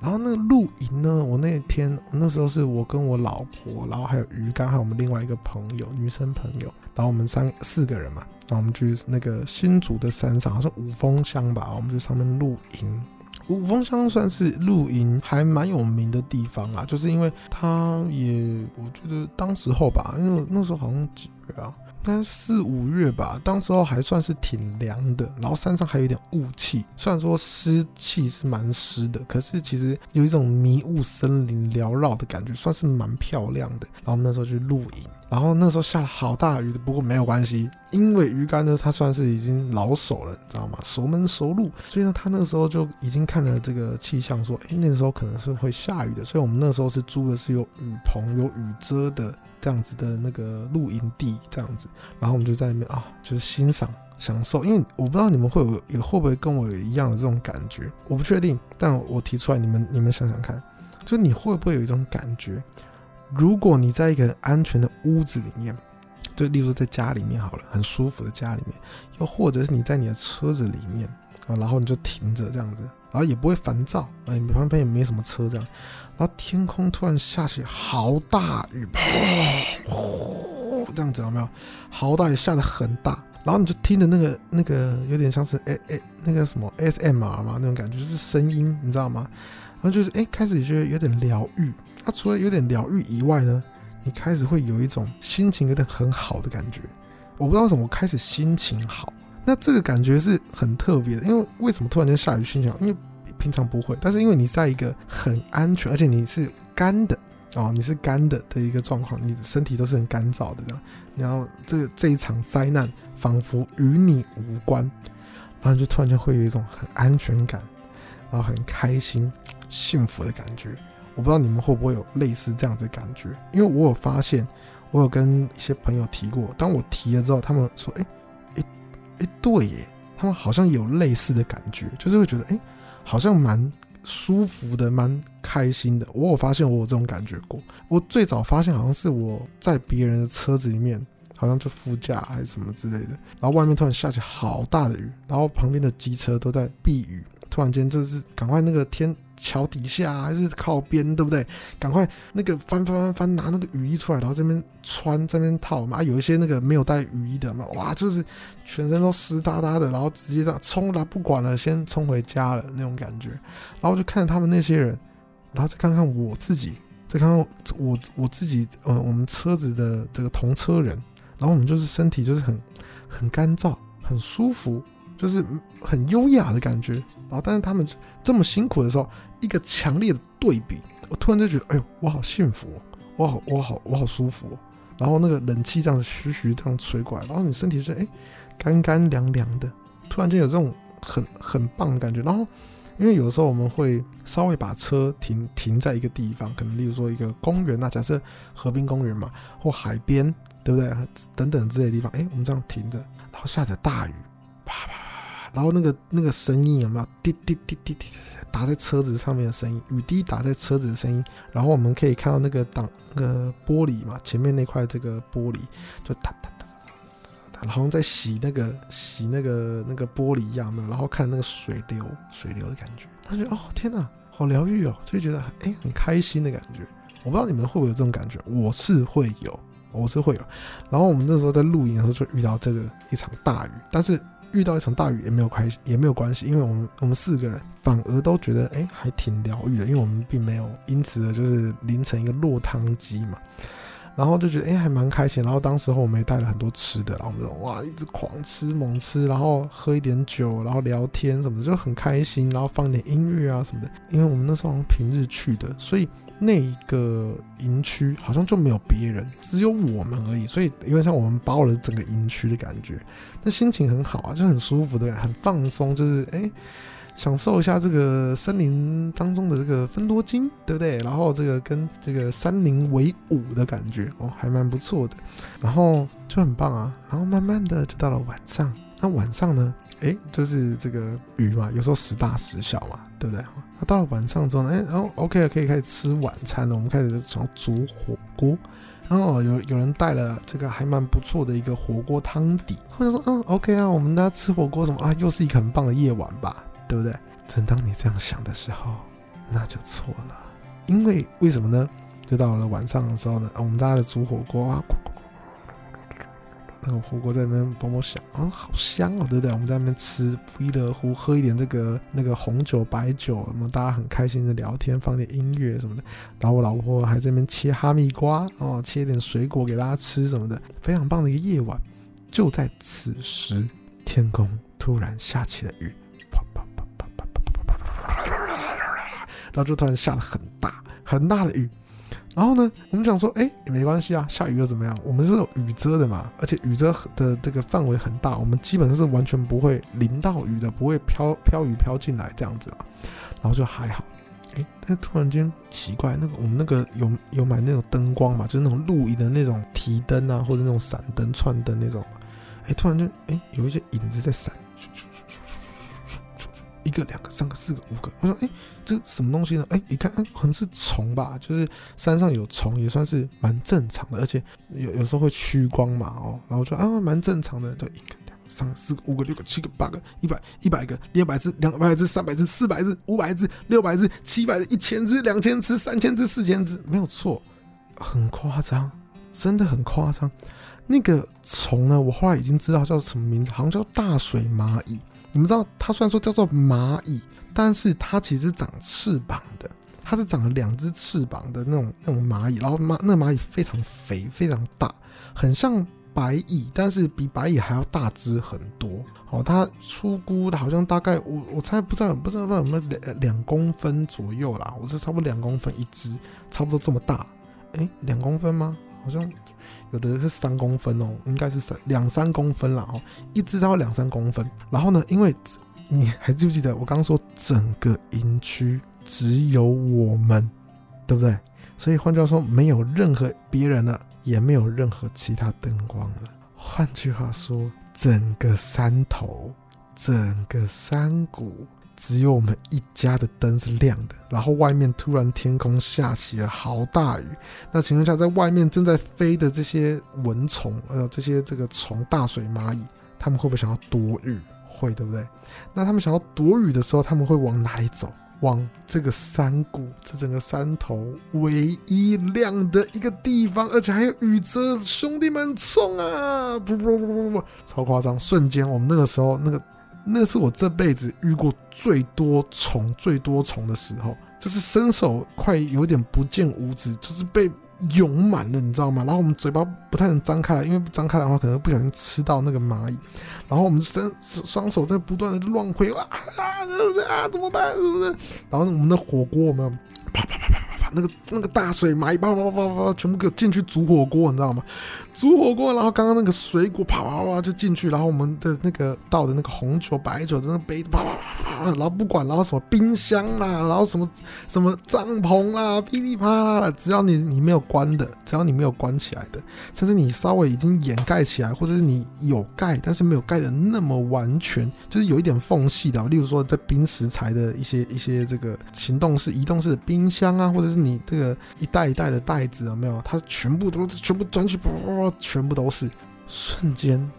然后那个露营呢，我那天那时候是我跟我老婆，然后还有鱼干，还有我们另外一个朋友，女生朋友，然后我们三四个人嘛，然后我们去那个新竹的山上，好像五峰乡吧，我们去上面露营。五峰乡算是露营还蛮有名的地方啊，就是因为它也，我觉得当时候吧，因为那时候好像几月啊？应该四五月吧，当时候还算是挺凉的，然后山上还有一点雾气，虽然说湿气是蛮湿的，可是其实有一种迷雾森林缭绕的感觉，算是蛮漂亮的。然后我们那时候去露营，然后那时候下了好大雨的，不过没有关系，因为鱼竿呢，他算是已经老手了，你知道吗？熟门熟路，所以呢，他那个时候就已经看了这个气象，说，哎，那时候可能是会下雨的，所以我们那时候是租的是有雨棚、有雨遮的这样子的那个露营地，这样子，然后我们就在那边啊，就是欣赏、享受。因为我不知道你们会有也会不会跟我有一样的这种感觉，我不确定，但我提出来，你们你们想想看，就你会不会有一种感觉，如果你在一个很安全的屋子里面。就例如在家里面好了，很舒服的家里面，又或者是你在你的车子里面啊，然后你就停着这样子，然后也不会烦躁，啊，你旁边也没什么车这样，然后天空突然下起好大雨，噗，呼，这样子有没有？好大雨下得很大，然后你就听着那个那个有点像是哎哎那个什么 S M R 嘛那种感觉，就是声音，你知道吗？然后就是哎开始也觉得有点疗愈，它除了有点疗愈以外呢。你开始会有一种心情有点很好的感觉，我不知道为什么我开始心情好，那这个感觉是很特别的，因为为什么突然间下雨心情好？因为平常不会，但是因为你在一个很安全，而且你是干的哦，你是干的的一个状况，你的身体都是很干燥的这样，然后这这一场灾难仿佛与你无关，然后就突然间会有一种很安全感，然后很开心、幸福的感觉。我不知道你们会不会有类似这样子的感觉，因为我有发现，我有跟一些朋友提过，当我提了之后，他们说：“哎，哎，哎，对耶，他们好像有类似的感觉，就是会觉得，哎，好像蛮舒服的，蛮开心的。”我有发现我有这种感觉过。我最早发现好像是我在别人的车子里面，好像就副驾还是什么之类的，然后外面突然下起好大的雨，然后旁边的机车都在避雨，突然间就是赶快那个天。桥底下还是靠边，对不对？赶快那个翻翻翻翻，拿那个雨衣出来，然后这边穿，这边套嘛。有一些那个没有带雨衣的嘛，哇，就是全身都湿哒哒的，然后直接这样冲了，不管了，先冲回家了那种感觉。然后就看他们那些人，然后再看看我自己，再看看我我自己，呃，我们车子的这个同车人，然后我们就是身体就是很很干燥，很舒服。就是很优雅的感觉，然后但是他们这么辛苦的时候，一个强烈的对比，我突然就觉得，哎呦，我好幸福哦，我好，我好，我好舒服哦。然后那个冷气这样徐徐这样吹过来，然后你身体就哎干干凉凉的，突然间有这种很很棒的感觉。然后因为有的时候我们会稍微把车停停在一个地方，可能例如说一个公园啊，假设河滨公园嘛，或海边，对不对？等等之类的地方，哎，我们这样停着，然后下着大雨，啪啪。然后那个那个声音有没有滴滴滴滴滴打在车子上面的声音，雨滴打在车子的声音，然后我们可以看到那个挡那个玻璃嘛，前面那块这个玻璃就哒哒哒哒哒，然后在洗那个洗那个那个玻璃一样的，然后看那个水流水流的感觉，他觉得哦天哪，好疗愈哦，就觉得哎很开心的感觉。我不知道你们会不会有这种感觉，我是会有，我是会有。然后我们那时候在露营的时候就遇到这个一场大雨，但是。遇到一场大雨也没有关系，也没有关系，因为我们我们四个人反而都觉得哎还挺疗愈的，因为我们并没有因此的就是淋成一个落汤鸡嘛，然后就觉得哎还蛮开心，然后当时候我们也带了很多吃的，然后我们就哇一直狂吃猛吃，然后喝一点酒，然后聊天什么的就很开心，然后放点音乐啊什么的，因为我们那时候平日去的，所以。那一个营区好像就没有别人，只有我们而已，所以有点像我们包了整个营区的感觉。那心情很好啊，就很舒服的，很放松，就是哎、享受一下这个森林当中的这个芬多精，对不对？然后这个跟这个山林为伍的感觉哦，还蛮不错的。然后就很棒啊。然后慢慢的就到了晚上，那晚上呢，哎、就是这个雨嘛，有时候时大时小嘛，对不对？那到了晚上之后呢，哎，然后 OK 了可以开始吃晚餐了。我们开始从煮火锅，然后有有人带了这个还蛮不错的一个火锅汤底。或者说，嗯，OK 啊，我们大家吃火锅什么啊，又是一个很棒的夜晚吧，对不对？正当你这样想的时候，那就错了，因为为什么呢？就到了晚上的时候呢，我们大家的煮火锅啊。那个火锅在那边帮我想啊，好香哦，对不对？我们在那边吃，不亦乐乎，喝一点这个那个红酒、白酒，我们大家很开心的聊天，放点音乐什么的。然后我老婆还在那边切哈密瓜哦，切点水果给大家吃什么的，非常棒的一个夜晚。就在此时，天空突然下起了雨，啪啪啪啪啪啪啪啪啪啪，然后就突然下了很大很大的雨。然后呢，我们想说，哎，也没关系啊，下雨又怎么样？我们是有雨遮的嘛，而且雨遮的这个范围很大，我们基本上是完全不会淋到雨的，不会飘飘雨飘进来这样子嘛。然后就还好，哎，但突然间奇怪，那个我们那个有有买那种灯光嘛，就是那种露营的那种提灯啊，或者那种闪灯、串灯那种嘛。哎，突然间，哎，有一些影子在闪。个、两个、三个、四个、五个，我说，哎，这什么东西呢？哎，一看，哎，可能是虫吧，就是山上有虫，也算是蛮正常的，而且有有时候会趋光嘛，哦，然后我说啊，蛮正常的，就一个、两个、三个、四个、五个、六个、七个、八个、一百、一百个、两百只、两百只、三百只、四百只、五百只、六百只、七百只、一千只、两千只、三千只、四千只，没有错，很夸张，真的很夸张。那个虫呢，我后来已经知道叫什么名字，好像叫大水蚂蚁。你们知道，它虽然说叫做蚂蚁，但是它其实长翅膀的，它是长了两只翅膀的那种那种蚂蚁。然后蚂那蚂蚁非常肥，非常大，很像白蚁，但是比白蚁还要大只很多。哦，它初估的好像大概我我猜不知道不知道有没有两两公分左右啦，我是差不多两公分一只，差不多这么大。诶，两公分吗？好像。有的是三公分哦，应该是三两三公分了哦，一只到两三公分。然后呢，因为你还记不记得我刚刚说整个营区只有我们，对不对？所以换句话说，没有任何别人了，也没有任何其他灯光了。换句话说，整个山头，整个山谷。只有我们一家的灯是亮的，然后外面突然天空下起了好大雨。那情况下，在外面正在飞的这些蚊虫，呃，这些这个虫，大水蚂蚁，他们会不会想要躲雨？会，对不对？那他们想要躲雨的时候，他们会往哪里走？往这个山谷，这整个山头唯一亮的一个地方，而且还有雨遮，兄弟们冲啊！不不不不不，超夸张！瞬间，我们那个时候那个。那是我这辈子遇过最多虫、最多虫的时候，就是伸手快有点不见五指，就是被涌满了，你知道吗？然后我们嘴巴不太能张开来，因为张开来的话可能不小心吃到那个蚂蚁。然后我们伸双手在不断的乱挥啊啊，啊，怎么办？是不是？然后我们的火锅我们啪啪啪啪啪啪，那个那个大水蚂蚁啪啪啪啪啪，全部给我进去煮火锅，你知道吗？煮火锅，然后刚刚那个水果啪啪啪就进去，然后我们的那个倒的那个红酒、白酒的那个杯子啪啪啪啪，然后不管，然后什么冰箱啦，然后什么什么帐篷啦，噼里啪啦的，只要你你没有关的，只要你没有关起来的，甚至你稍微已经掩盖起来，或者是你有盖但是没有盖的那么完全，就是有一点缝隙的，例如说在冰食材的一些一些这个行动式、移动式的冰箱啊，或者是你这个一袋一袋的袋子有没有？它全部都全部钻去啪啪啪。全部都是瞬间，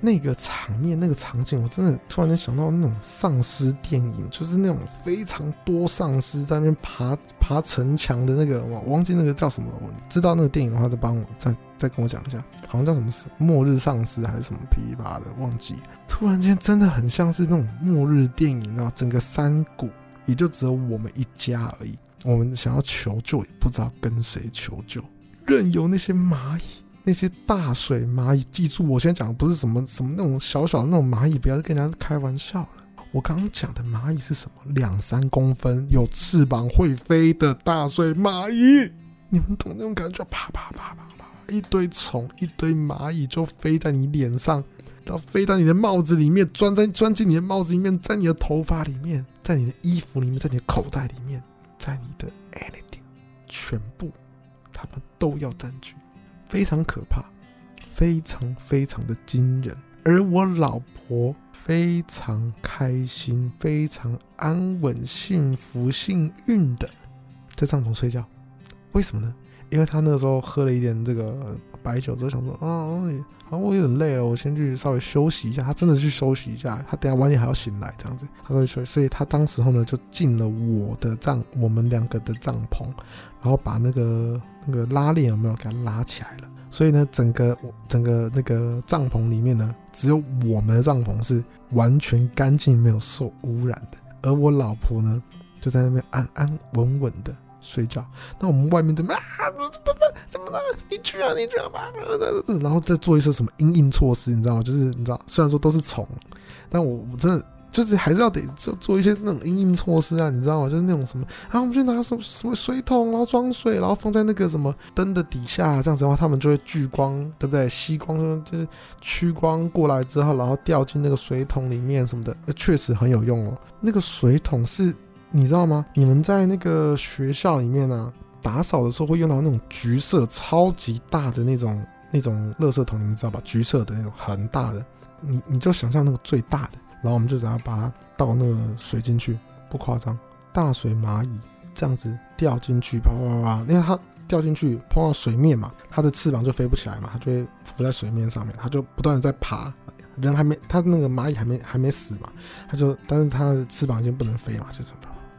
那个场面、那个场景，我真的突然间想到那种丧尸电影，就是那种非常多丧尸在那边爬爬城墙的那个，我忘记那个叫什么。我知道那个电影的话，再帮我再再跟我讲一下，好像叫什么“末日丧尸”还是什么噼里啪的，忘记。突然间真的很像是那种末日电影，然后整个山谷也就只有我们一家而已。我们想要求救，也不知道跟谁求救，任由那些蚂蚁。那些大水蚂蚁，记住，我现在讲的不是什么什么那种小小的那种蚂蚁，不要再跟人家开玩笑了。我刚刚讲的蚂蚁是什么？两三公分，有翅膀会飞的大水蚂蚁，你们懂那种感觉？啪啪啪啪啪，一堆虫，一堆蚂蚁就飞在你脸上，然后飞在你的帽子里面，钻在钻进你的帽子里面，在你的头发里面，在你的衣服里面，在你的口袋里面，在你的 anything，全部，他们都要占据。非常可怕，非常非常的惊人，而我老婆非常开心，非常安稳、幸福、幸运的在帐篷睡觉。为什么呢？因为她那个时候喝了一点这个白酒之后，想说啊，好，我有点累了，我先去稍微休息一下。他真的去休息一下，他等下晚点还要醒来，这样子，他说睡。所以他当时候呢，就进了我的帐，我们两个的帐篷。然后把那个那个拉链有没有给它拉起来了？所以呢，整个整个那个帐篷里面呢，只有我们的帐篷是完全干净、没有受污染的。而我老婆呢，就在那边安安稳稳的睡觉。那我们外面怎么啊？怎么怎么怎么了？你去啊！你去啊！然后再做一些什么因应措施，你知道吗？就是你知道，虽然说都是虫，但我我真的就是还是要得做做一些那种因应措施啊，你知道吗？就是那种什么，然后我们就拿什么什么水桶，然后装水，然后放在那个什么灯的底下，这样子的话，他们就会聚光，对不对？吸光就是趋光过来之后，然后掉进那个水桶里面什么的，那确实很有用哦。那个水桶是，你知道吗？你们在那个学校里面啊，打扫的时候会用到那种橘色超级大的那种那种垃圾桶，你们知道吧？橘色的那种很大的，你你就想象那个最大的。然后我们就只要把它倒那个水进去，不夸张，大水蚂蚁这样子掉进去，啪啪啪啪，因为它掉进去碰到水面嘛，它的翅膀就飞不起来嘛，它就会浮在水面上面，它就不断的在爬，人还没，它那个蚂蚁还没还没死嘛，它就，但是它的翅膀已经不能飞嘛，就是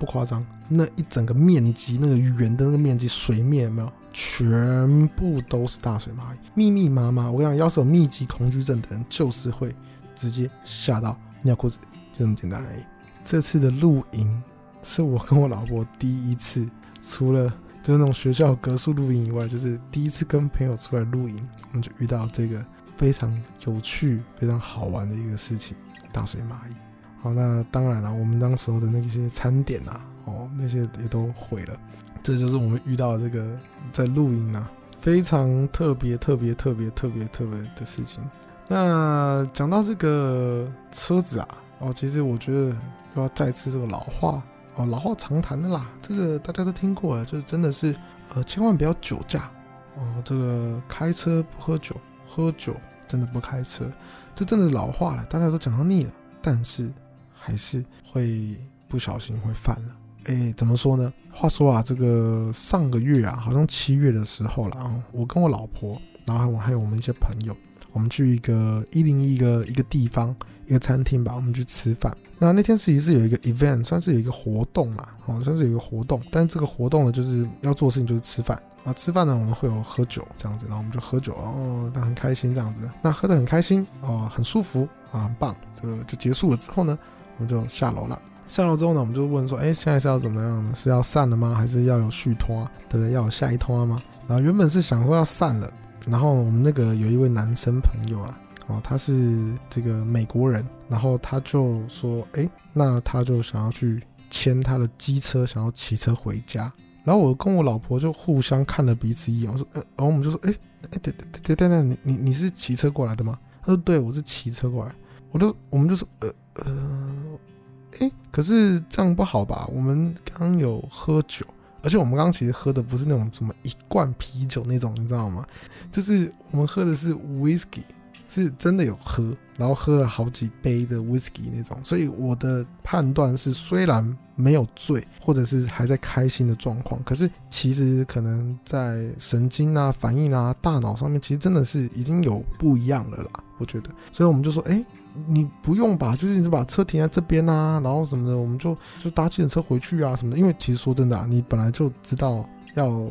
不夸张，那一整个面积，那个圆的那个面积，水面有没有，全部都是大水蚂蚁，密密麻麻。我跟你讲，要是有密集恐惧症的人，就是会直接吓到。尿裤子就这么简单而已。这次的露营是我跟我老婆第一次，除了就是那种学校隔宿露营以外，就是第一次跟朋友出来露营，我们就遇到这个非常有趣、非常好玩的一个事情——大水蚂蚁。好，那当然了，我们当时候的那些餐点啊，哦，那些也都毁了。这就是我们遇到这个在露营啊，非常特别、特别、特别、特别、特别的事情。那讲到这个车子啊，哦，其实我觉得又要再次这个老话哦，老话常谈的啦，这个大家都听过了，就是真的是呃，千万不要酒驾哦，这个开车不喝酒，喝酒真的不开车，这真的是老话了，大家都讲到腻了，但是还是会不小心会犯了。哎，怎么说呢？话说啊，这个上个月啊，好像七月的时候了啊，我跟我老婆，然后我还有我们一些朋友。我们去一个一零一个一个地方，一个餐厅吧，我们去吃饭。那那天其实是有一个 event，算是有一个活动嘛，哦，算是有一个活动。但这个活动呢，就是要做的事情就是吃饭啊。吃饭呢，我们会有喝酒这样子，然后我们就喝酒，哦，但很开心这样子。那喝得很开心哦，很舒服啊，很棒。这个就结束了之后呢，我们就下楼了。下楼之后呢，我们就问说，哎，现在是要怎么样呢？是要散了吗？还是要有续摊？对不对？要有下一摊吗？然后原本是想说要散了。然后我们那个有一位男生朋友啊，哦，他是这个美国人，然后他就说，哎，那他就想要去牵他的机车，想要骑车回家。然后我跟我老婆就互相看了彼此一眼，我说，呃，然后我们就说，哎，哎，等等等等等，你你你是骑车过来的吗？他说，对，我是骑车过来。我都，我们就说，呃呃，可是这样不好吧？我们刚有喝酒。而且我们刚其实喝的不是那种什么一罐啤酒那种，你知道吗？就是我们喝的是 whisky，是真的有喝，然后喝了好几杯的 whisky 那种。所以我的判断是，虽然没有醉，或者是还在开心的状况，可是其实可能在神经啊、反应啊、大脑上面，其实真的是已经有不一样了啦。我觉得，所以我们就说，哎。你不用吧，就是你就把车停在这边啊，然后什么的，我们就就搭计程车回去啊什么的。因为其实说真的啊，你本来就知道要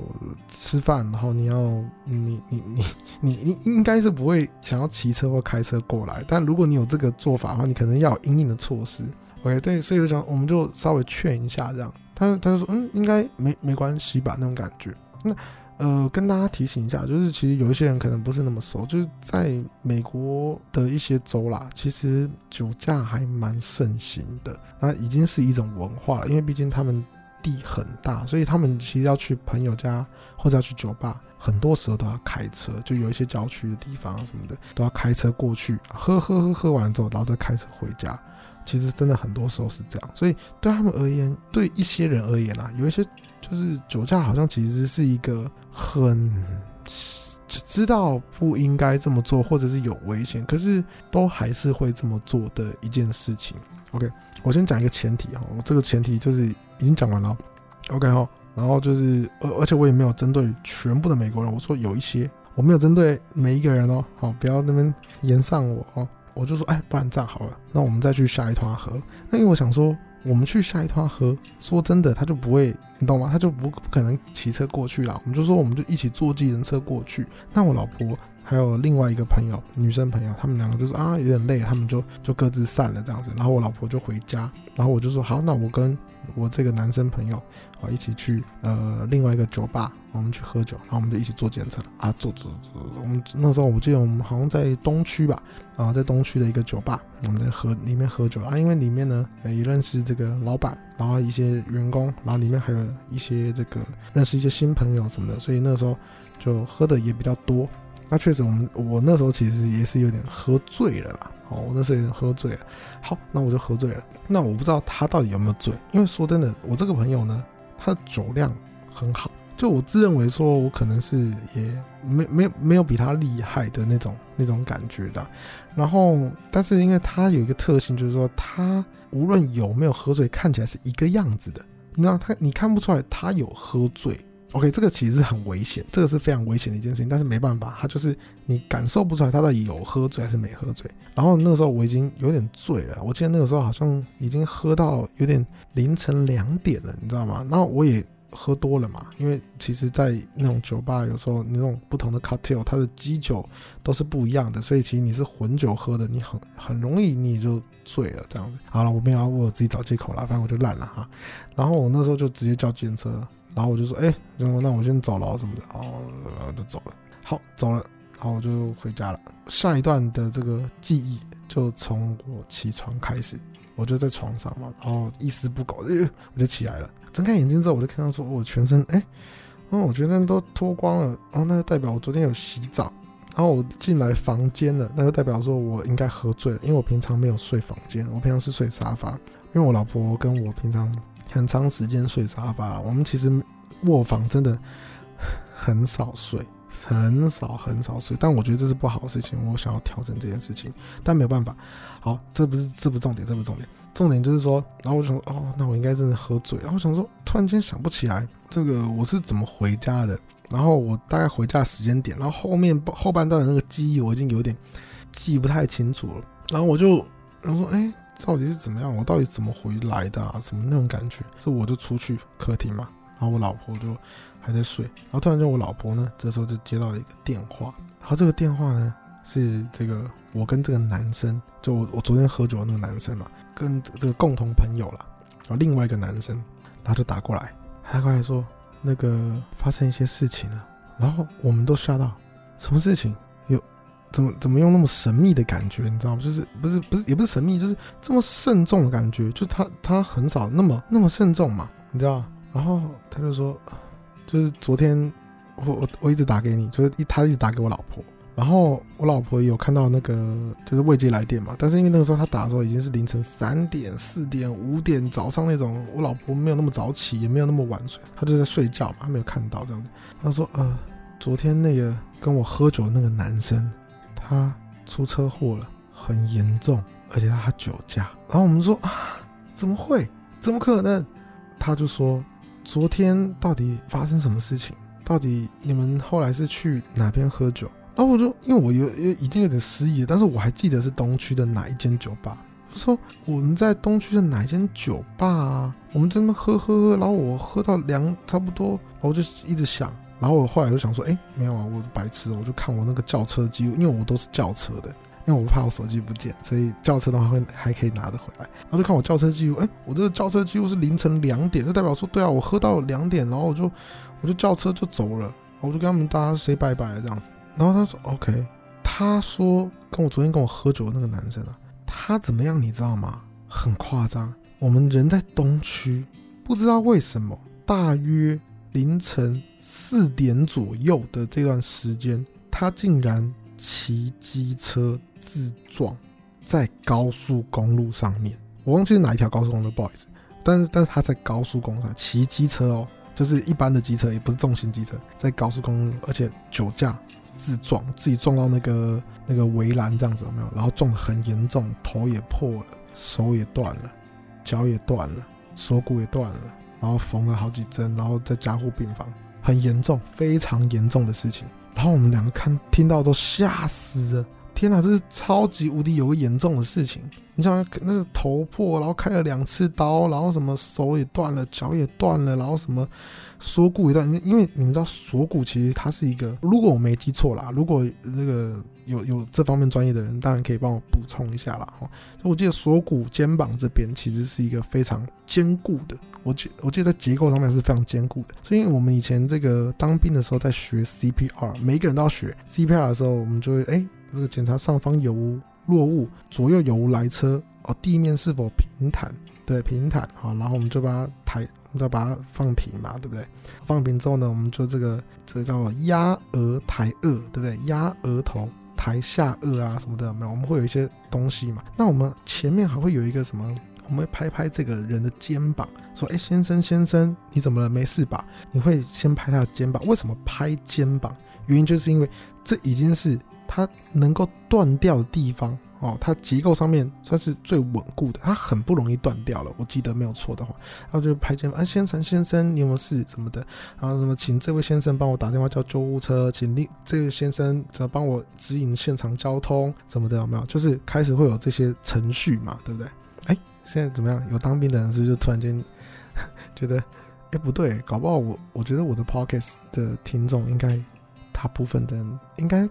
吃饭，然后你要你你你你你应该是不会想要骑车或开车过来。但如果你有这个做法的话，你可能要有因应的措施。OK，对，所以就讲我们就稍微劝一下这样。他他就说嗯，应该没没关系吧那种感觉。那。呃，跟大家提醒一下，就是其实有一些人可能不是那么熟，就是在美国的一些州啦，其实酒驾还蛮盛行的，那已经是一种文化了。因为毕竟他们地很大，所以他们其实要去朋友家或者要去酒吧，很多时候都要开车，就有一些郊区的地方什么的都要开车过去，喝喝喝喝完之后，然后再开车回家。其实真的很多时候是这样，所以对他们而言，对一些人而言啊，有一些。就是酒驾好像其实是一个很知道不应该这么做，或者是有危险，可是都还是会这么做的一件事情。OK，我先讲一个前提哈，这个前提就是已经讲完了。OK 哈，然后就是而而且我也没有针对全部的美国人，我说有一些，我没有针对每一个人哦，好，不要那边炎上我哦，我就说哎，不然这样好了，那我们再去下一团河。那因为我想说。我们去下一趟河，说真的，他就不会，你懂吗？他就不不可能骑车过去了。我们就说，我们就一起坐计程车过去。那我老婆还有另外一个朋友，女生朋友，他们两个就是啊有点累，他们就就各自散了这样子。然后我老婆就回家，然后我就说好，那我跟我这个男生朋友啊一起去呃另外一个酒吧，我们去喝酒，然后我们就一起做检测了啊，做做做。我们那时候我记得我们好像在东区吧，啊在东区的一个酒吧，我们在喝里面喝酒啊，因为里面呢也认识这个老板，然后一些员工，然后里面还有一些这个认识一些新朋友什么的，所以那时候就喝的也比较多。那确实，我们我那时候其实也是有点喝醉了啦。哦，我那时候有点喝醉了。好，那我就喝醉了。那我不知道他到底有没有醉，因为说真的，我这个朋友呢，他的酒量很好。就我自认为说，我可能是也没没没有比他厉害的那种那种感觉的。然后，但是因为他有一个特性，就是说他无论有没有喝醉，看起来是一个样子的。那他你看不出来他有喝醉。OK，这个其实很危险，这个是非常危险的一件事情。但是没办法，他就是你感受不出来他到底有喝醉还是没喝醉。然后那个时候我已经有点醉了，我记得那个时候好像已经喝到有点凌晨两点了，你知道吗？然后我也喝多了嘛，因为其实，在那种酒吧有时候那种不同的 cocktail，它的基酒都是不一样的，所以其实你是混酒喝的，你很很容易你就醉了这样子。好了，我没有要为我自己找借口了，反正我就烂了哈。然后我那时候就直接叫计程车。然后我就说，哎，那我先走了什么的，然后就走了。好，走了，然后我就回家了。下一段的这个记忆就从我起床开始，我就在床上嘛，然后一丝不苟，我就起来了。睁开眼睛之后，我就看到说，我全身，哎，哦，我全身都脱光了，然后那就代表我昨天有洗澡。然后我进来房间了，那就代表说我应该喝醉了，因为我平常没有睡房间，我平常是睡沙发，因为我老婆跟我平常。很长时间睡沙发，我们其实卧房真的很少睡，很少很少睡。但我觉得这是不好的事情，我想要调整这件事情，但没有办法。好，这不是这不重点，这不重点，重点就是说，然后我想说，哦，那我应该真的喝醉。然后我想说，突然间想不起来这个我是怎么回家的，然后我大概回家时间点，然后后面后半段的那个记忆我已经有点记不太清楚了。然后我就然后说，哎。到底是怎么样？我到底怎么回来的啊？什么那种感觉？这我就出去客厅嘛，然后我老婆就还在睡，然后突然间我老婆呢，这时候就接到了一个电话，然后这个电话呢是这个我跟这个男生，就我我昨天喝酒的那个男生嘛，跟这个共同朋友啦，然后另外一个男生，他就打过来，他过来说那个发生一些事情了，然后我们都吓到，什么事情？怎么怎么用那么神秘的感觉，你知道吗？就是不是不是也不是神秘，就是这么慎重的感觉。就他他很少那么那么慎重嘛，你知道？然后他就说，就是昨天我我我一直打给你，就是一他一直打给我老婆，然后我老婆有看到那个就是未接来电嘛，但是因为那个时候他打的时候已经是凌晨三点、四点、五点早上那种，我老婆没有那么早起，也没有那么晚睡，她就在睡觉嘛，她没有看到这样子。他说呃，昨天那个跟我喝酒的那个男生。他出车祸了，很严重，而且他酒驾。然后我们说啊，怎么会？怎么可能？他就说，昨天到底发生什么事情？到底你们后来是去哪边喝酒？然后我就因为我有有已经有点失忆了，但是我还记得是东区的哪一间酒吧。说我们在东区的哪一间酒吧啊？我们在那喝喝喝，然后我喝到两差不多，然后我就一直想。然后我后来就想说，哎，没有啊，我白痴，我就看我那个轿车记录，因为我都是轿车的，因为我怕我手机不见，所以轿车的话会还可以拿得回来。然后就看我轿车记录，哎，我这个轿车记录是凌晨两点，就代表说，对啊，我喝到两点，然后我就我就轿车就走了，我就跟他们大家 say 拜拜了这样子。然后他说，OK，他说跟我昨天跟我喝酒的那个男生啊，他怎么样你知道吗？很夸张，我们人在东区，不知道为什么，大约。凌晨四点左右的这段时间，他竟然骑机车自撞在高速公路上面。我忘记是哪一条高速公路，不好意思。但是，但是他在高速公路上骑机车哦，就是一般的机车，也不是重型机车，在高速公路，而且酒驾自撞，自己撞到那个那个围栏这样子有没有？然后撞得很严重，头也破了，手也断了，脚也断了，锁骨也断了。然后缝了好几针，然后在加护病房，很严重，非常严重的事情。然后我们两个看听到都吓死了，天哪，这是超级无敌有个严重的事情。你想，那是头破，然后开了两次刀，然后什么手也断了，脚也断了，然后什么锁骨也断。因为你们知道锁骨其实它是一个，如果我没记错啦，如果那个有有这方面专业的人，当然可以帮我补充一下啦。哈。我记得锁骨肩膀这边其实是一个非常坚固的。我记我记得在结构上面是非常坚固的，所以我们以前这个当兵的时候在学 CPR，每一个人都要学 CPR 的时候，我们就会哎，这个检查上方有无落物，左右有无来车哦，地面是否平坦，对，平坦好，然后我们就把它抬，我们就把它放平嘛，对不对？放平之后呢，我们就这个这个叫做压额抬顎，对不对？压额头抬下颚啊什么的，没有，我们会有一些东西嘛。那我们前面还会有一个什么？我们会拍拍这个人的肩膀，说：“哎，先生，先生，你怎么了？没事吧？”你会先拍他的肩膀。为什么拍肩膀？原因就是因为这已经是它能够断掉的地方哦，它结构上面算是最稳固的，它很不容易断掉了。我记得没有错的话，然后就拍肩。哎，先生，先生，你有没有事什么的？然后什么，请这位先生帮我打电话叫救护车，请另这位先生怎么帮我指引现场交通什么的？有没有？就是开始会有这些程序嘛，对不对？哎。现在怎么样？有当兵的人是不是就突然间 觉得，哎，不对，搞不好我我觉得我的 p o c k e t 的听众应该大部分的人应该，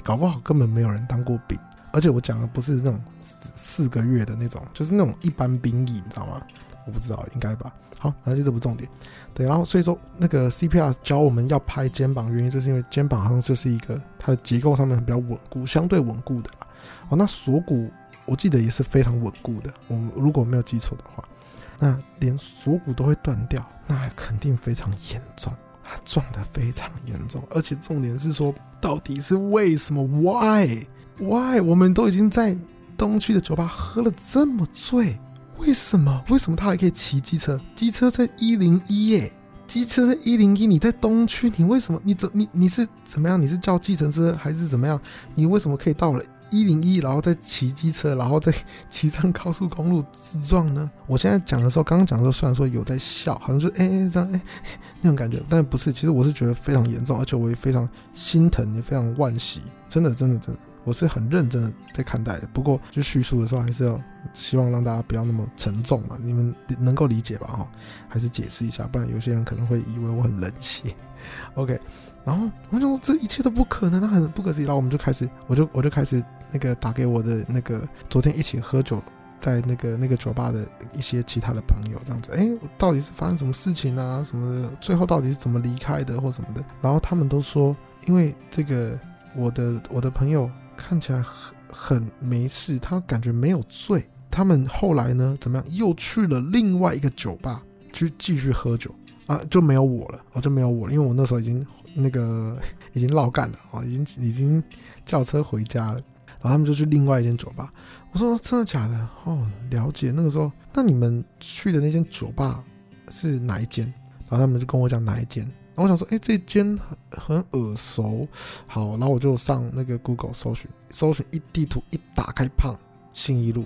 哎，搞不好根本没有人当过兵，而且我讲的不是那种四四个月的那种，就是那种一般兵役，你知道吗？我不知道，应该吧。好，而且这不重点。对，然后所以说那个 CPR 教我们要拍肩膀，原因就是因为肩膀好像就是一个它的结构上面比较稳固，相对稳固的啦。哦，那锁骨。我记得也是非常稳固的，我们如果没有记错的话，那连锁骨都会断掉，那肯定非常严重，他撞得非常严重，而且重点是说，到底是为什么？Why Why？我们都已经在东区的酒吧喝了这么醉，为什么？为什么他还可以骑机车？机车在一零一耶，机车在一零一，你在东区，你为什么？你怎你你是怎么样？你是叫计程车还是怎么样？你为什么可以到了？一零一，然后再骑机车，然后再骑上高速公路自撞呢？我现在讲的时候，刚刚讲的时候，虽然说有在笑，好像是哎哎这样哎那种感觉，但不是，其实我是觉得非常严重，而且我也非常心疼，也非常惋惜，真的真的真的，我是很认真的在看待的。不过就叙述的时候，还是要希望让大家不要那么沉重嘛，你们能够理解吧？哈，还是解释一下，不然有些人可能会以为我很冷血。OK，然后我就说这一切都不可能，那很不可思议。然后我们就开始，我就我就开始那个打给我的那个昨天一起喝酒在那个那个酒吧的一些其他的朋友，这样子，哎，到底是发生什么事情啊？什么的？最后到底是怎么离开的或什么的？然后他们都说，因为这个我的我的朋友看起来很很没事，他感觉没有醉。他们后来呢，怎么样？又去了另外一个酒吧去继续喝酒。啊，就没有我了，我就没有我了，因为我那时候已经那个已经落干了啊，已经已经叫车回家了，然后他们就去另外一间酒吧。我说真的假的？哦，了解。那个时候，那你们去的那间酒吧是哪一间？然后他们就跟我讲哪一间。然后我想说，哎，这间很很耳熟。好，然后我就上那个 Google 搜寻，搜寻一地图一打开，胖信义路，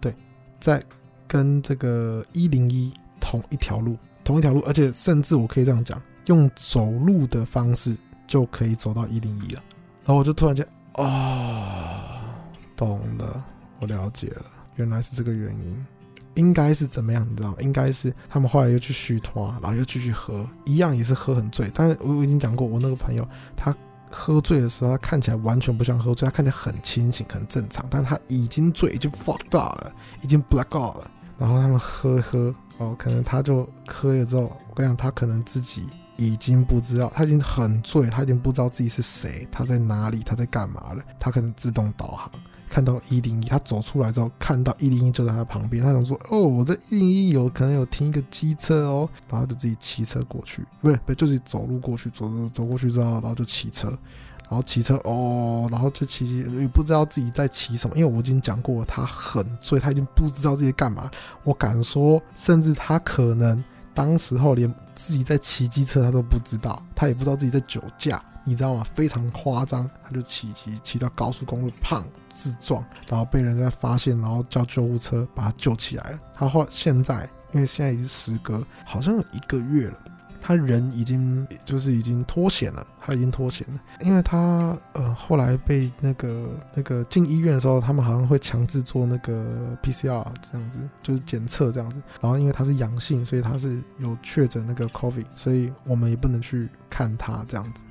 对，在跟这个一零一同一条路。同一条路，而且甚至我可以这样讲，用走路的方式就可以走到一零一了。然后我就突然间，哦，懂了，我了解了，原来是这个原因。应该是怎么样？你知道吗？应该是他们后来又去续摊，然后又继续喝，一样也是喝很醉。但是我已经讲过，我那个朋友他喝醉的时候，他看起来完全不像喝醉，他看起来很清醒，很正常。但他已经醉，已经 fucked up 了，已经 black out 了。然后他们喝喝。哦，可能他就喝了之后，我跟你讲，他可能自己已经不知道，他已经很醉，他已经不知道自己是谁，他在哪里，他在干嘛了。他可能自动导航，看到一零一，他走出来之后，看到一零一就在他旁边，他想说，哦，我这一零一有可能有停一个机车哦，然后就自己骑车过去，不是，不是，就是走路过去，走走走过去之后，然后就骑车。然后骑车哦，然后就骑骑，也不知道自己在骑什么，因为我已经讲过了，他很醉，他已经不知道自己干嘛。我敢说，甚至他可能当时候连自己在骑机车他都不知道，他也不知道自己在酒驾，你知道吗？非常夸张，他就骑骑骑到高速公路，胖，自撞，然后被人家发现，然后叫救护车把他救起来了。他后现在，因为现在已经时隔好像有一个月了。他人已经就是已经脱险了，他已经脱险了，因为他呃后来被那个那个进医院的时候，他们好像会强制做那个 PCR 这样子，就是检测这样子，然后因为他是阳性，所以他是有确诊那个 COVID，所以我们也不能去看他这样子，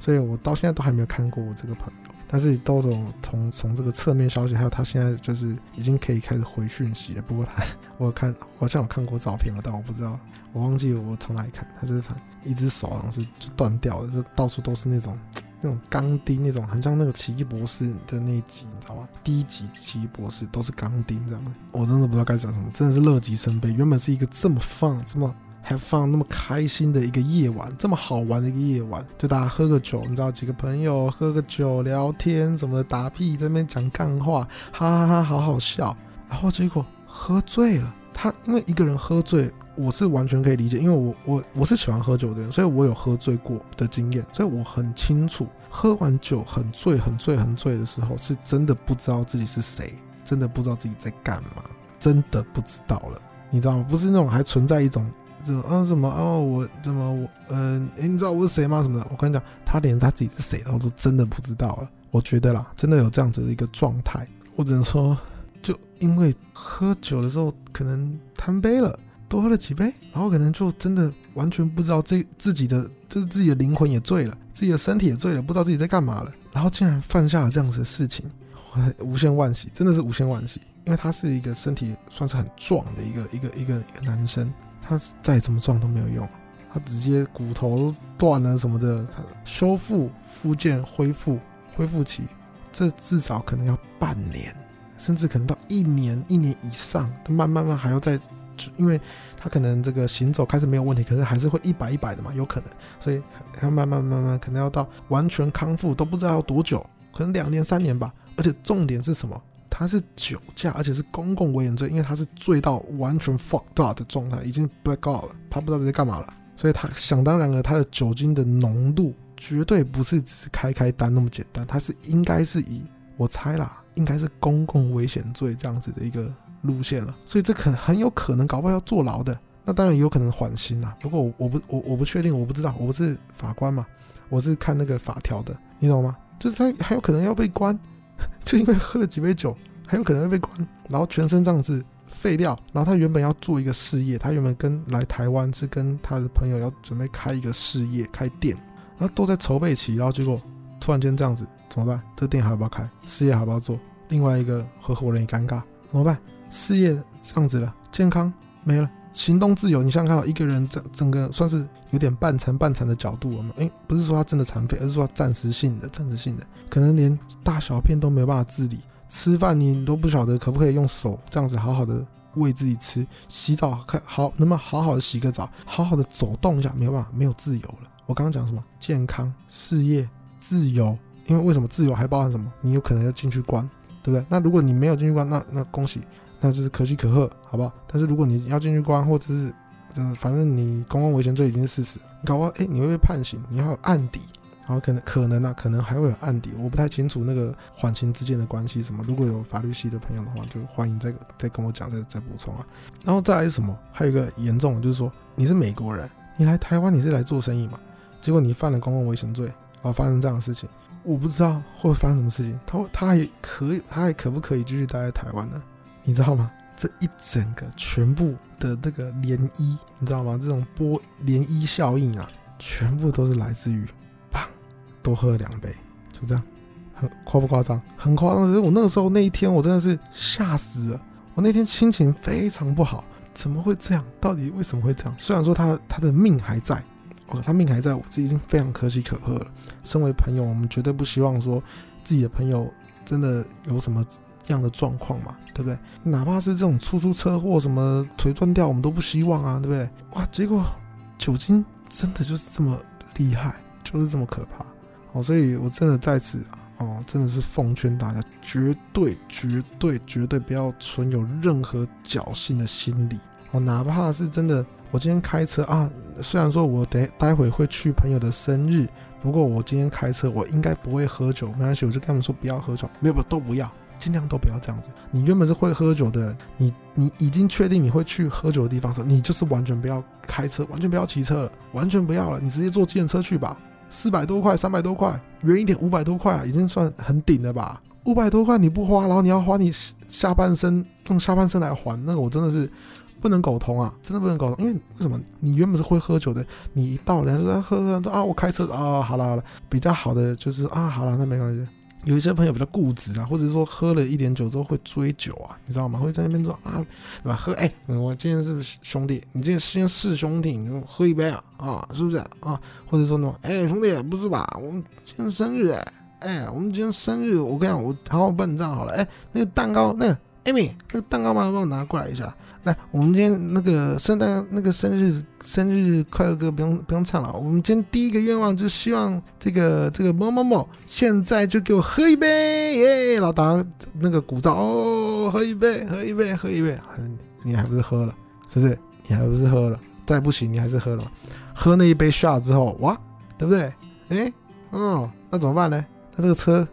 所以我到现在都还没有看过我这个朋友。但是都从从从这个侧面消息，还有他现在就是已经可以开始回讯息了。不过他，我有看好像有看过照片了，但我不知道，我忘记我从哪里看。他就是他一只手好像是就断掉了，就到处都是那种那种钢钉，那种很像那个奇异博士的那一集，你知道吗？第一集奇异博士都是钢钉这样的，我真的不知道该讲什么，真的是乐极生悲。原本是一个这么放这么。还放那么开心的一个夜晚，这么好玩的一个夜晚，就大家喝个酒，你知道几个朋友喝个酒聊天什么的，打屁在那边讲干话，哈哈哈，好好笑。然后结果喝醉了，他因为一个人喝醉，我是完全可以理解，因为我我我是喜欢喝酒的人，所以我有喝醉过的经验，所以我很清楚，喝完酒很醉很醉很醉的时候，是真的不知道自己是谁，真的不知道自己在干嘛，真的不知道了，你知道吗？不是那种还存在一种。怎么啊？什么哦？我怎么我嗯、呃？你知道我是谁吗？什么的？我跟你讲，他连他自己是谁都都真的不知道了。我觉得啦，真的有这样子的一个状态。我只能说，就因为喝酒的时候可能贪杯了，多喝了几杯，然后可能就真的完全不知道这自己的就是自己的灵魂也醉了，自己的身体也醉了，不知道自己在干嘛了。然后竟然犯下了这样子的事情，无限惋惜，真的是无限惋惜。因为他是一个身体算是很壮的一个一个一个一个男生。他再怎么壮都没有用，他直接骨头断了什么的，他修复、复健、恢复、恢复期，这至少可能要半年，甚至可能到一年、一年以上，他慢慢慢还要再，因为他可能这个行走开始没有问题，可是还是会一摆一摆的嘛，有可能，所以他慢慢慢慢可能要到完全康复都不知道要多久，可能两年、三年吧，而且重点是什么？他是酒驾，而且是公共危险罪，因为他是醉到完全 fucked up 的状态，已经 black out 了，他不知道自己干嘛了，所以他想当然了，他的酒精的浓度绝对不是只是开开单那么简单，他是应该是以我猜啦，应该是公共危险罪这样子的一个路线了，所以这可很有可能搞不好要坐牢的，那当然有可能缓刑啦，不过我我不我我不确定，我不知道，我不是法官嘛，我是看那个法条的，你懂吗？就是他还有可能要被关。就因为喝了几杯酒，很有可能会被关，然后全身这样子废掉。然后他原本要做一个事业，他原本跟来台湾是跟他的朋友要准备开一个事业，开店，然后都在筹备期，然后结果突然间这样子怎么办？这店还要不要开？事业还要不要做？另外一个合伙人也尴尬，怎么办？事业这样子了，健康没了。行动自由，你想想看到一个人整整个算是有点半残半残的角度我们？诶，不是说他真的残废，而是说他暂时性的、暂时性的，可能连大小便都没有办法自理，吃饭你都不晓得可不可以用手这样子好好的喂自己吃，洗澡看好能不能好好的洗个澡，好好的走动一下，没有办法，没有自由了。我刚刚讲什么？健康、事业、自由，因为为什么自由还包含什么？你有可能要进去关，对不对？那如果你没有进去关，那那恭喜。那就是可喜可贺，好不好？但是如果你要进去关，或者是，嗯，反正你公共危险罪已经是事实，你搞不好，哎，你会被判刑，你要有案底，然后可能可能啊，可能还会有案底，我不太清楚那个缓刑之间的关系什么。如果有法律系的朋友的话，就欢迎再再跟我讲，再再补充啊。然后再来是什么？还有一个严重的，就是说你是美国人，你来台湾你是来做生意嘛？结果你犯了公共危险罪，然后发生这样的事情，我不知道会发生什么事情。他他还可以，他还可不可以继续待在台湾呢？你知道吗？这一整个全部的那个涟漪，你知道吗？这种波涟漪效应啊，全部都是来自于，啪，多喝了两杯，就这样，很夸不夸张？很夸张。其实我那个时候那一天，我真的是吓死了。我那天心情非常不好，怎么会这样？到底为什么会这样？虽然说他他的命还在，哦，他命还在，我这已经非常可喜可贺了。身为朋友，我们绝对不希望说自己的朋友真的有什么。这样的状况嘛，对不对？哪怕是这种出出车祸，什么腿断掉，我们都不希望啊，对不对？哇，结果酒精真的就是这么厉害，就是这么可怕哦！所以我真的在此啊，哦，真的是奉劝大家，绝对、绝对、绝对不要存有任何侥幸的心理哦，哪怕是真的，我今天开车啊，虽然说我得待会会去朋友的生日，不过我今天开车，我应该不会喝酒，没关系，我就跟他们说不要喝酒，没有不都不要。尽量都不要这样子。你原本是会喝酒的人，你你已经确定你会去喝酒的地方时候，你就是完全不要开车，完全不要骑车了，完全不要了，你直接坐计程车去吧。四百多块，三百多块，远一点五百多块啊，已经算很顶了吧？五百多块你不花，然后你要花你下半身用下半身来还，那个我真的是不能苟同啊，真的不能苟同。因为为什么？你原本是会喝酒的，你一到人家说喝喝，啊我开车啊，好了好了，比较好的就是啊好了，那没关系。有一些朋友比较固执啊，或者说喝了一点酒之后会追酒啊，你知道吗？会在那边说啊，对吧？喝哎、我今天是不是兄弟？你今天先是兄弟，你喝一杯啊啊，是不是啊？或者说呢，哎、兄弟，不是吧？我们今天生日哎，哎，我们今天生日，我跟你讲，我好好办账好了，哎、那个蛋糕，那个艾米，那个蛋糕麻烦帮我拿过来一下。来，我们今天那个圣诞那个生日生日快乐歌不用不用唱了。我们今天第一个愿望就希望这个这个某某某现在就给我喝一杯耶！然后大那个鼓噪哦，喝一杯，喝一杯，喝一杯。还你还不是喝了，是不是？你还不是喝了？再不行，你还是喝了。喝那一杯 shot 之后，哇，对不对？哎，嗯，那怎么办呢？那这个车，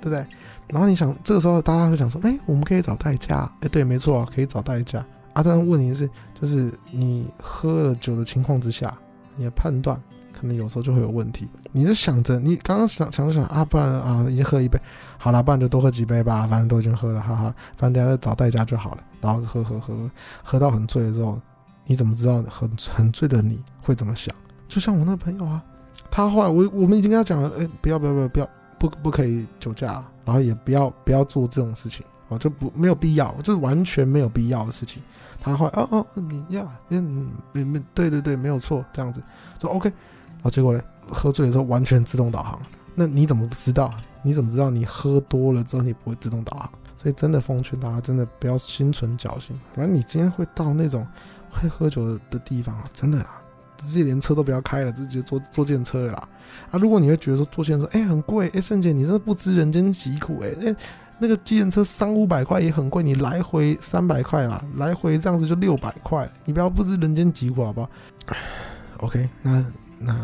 对不对？然后你想，这个时候大家会想说，哎，我们可以找代驾。哎，对，没错，可以找代驾。啊，但问题是，就是你喝了酒的情况之下，你的判断可能有时候就会有问题。你是想着，你刚刚想想想啊，不然啊，已经喝一杯，好了，不然就多喝几杯吧，反正都已经喝了，哈哈，反正等下再找代驾就好了。然后喝喝喝，喝到很醉的时候，你怎么知道很很醉的你会怎么想？就像我那个朋友啊，他后来我我们已经跟他讲了，哎，不要不要不要不要不不不可以酒驾，然后也不要不要做这种事情。就不没有必要，就是完全没有必要的事情。他会哦哦，你呀，嗯，没没，对对对，没有错，这样子说 OK。然后结果呢，喝醉的时候完全自动导航。那你怎么不知道？你怎么知道你喝多了之后你不会自动导航？所以真的奉劝大家，真的不要心存侥幸。反正你今天会到那种会喝酒的地方，真的啊，直接连车都不要开了，直接坐坐电车了啦。啊，如果你会觉得说坐电车，哎，很贵，哎，圣姐你真的不知人间疾苦，哎，哎。那个电车三五百块也很贵，你来回三百块啦，来回这样子就六百块，你不要不知人间疾苦好不好？OK，那那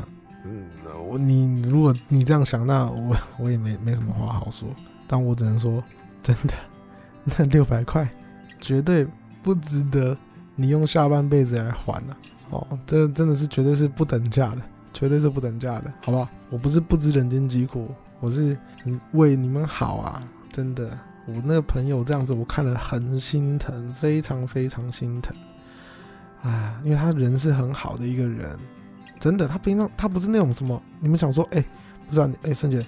嗯，我你如果你这样想，那我我也没没什么话好说，但我只能说，真的，那六百块绝对不值得你用下半辈子来还了、哦，这真的是绝对是不等价的，绝对是不等价的，好不好？我不是不知人间疾苦，我是为你们好啊。真的，我那个朋友这样子，我看了很心疼，非常非常心疼啊！因为他人是很好的一个人，真的，他平常他不是那种什么，你们想说，哎、不知道，哎，圣杰，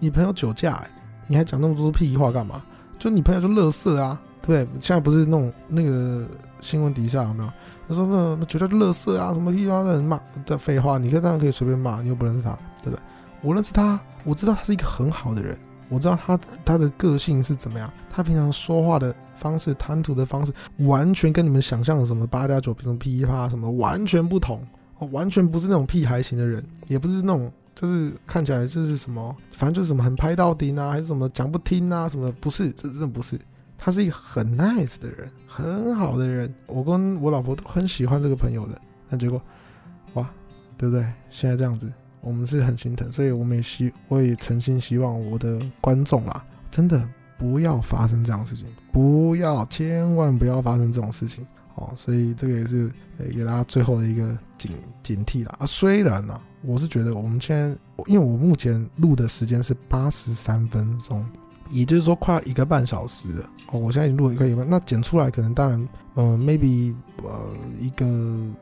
你朋友酒驾，哎，你还讲那么多屁话干嘛？就你朋友就乐色啊，对？现在不是那种那个新闻底下有没有？他说那那酒驾就乐色啊，什么屁话的人骂的废话，你可以当然可以随便骂，你又不认识他，对不对？我认识他，我知道他是一个很好的人。我知道他他的个性是怎么样，他平常说话的方式、谈吐的方式，完全跟你们想象的什么八加九、什么噼啪什么完全不同，完全不是那种屁孩型的人，也不是那种就是看起来就是什么，反正就是什么很拍到顶啊，还是什么讲不听啊什么的，不是，这真的不是，他是一个很 nice 的人，很好的人，我跟我老婆都很喜欢这个朋友的，那结果，哇，对不对？现在这样子。我们是很心疼，所以我们也希，我也诚心希望我的观众啊，真的不要发生这样的事情，不要，千万不要发生这种事情哦。所以这个也是给大家最后的一个警警惕啦。啊。虽然呢、我是觉得我们现在，因为我目前录的时间是八十三分钟，也就是说快一个半小时了我现在已经录了一个半，那剪出来可能当然。嗯，maybe 呃一个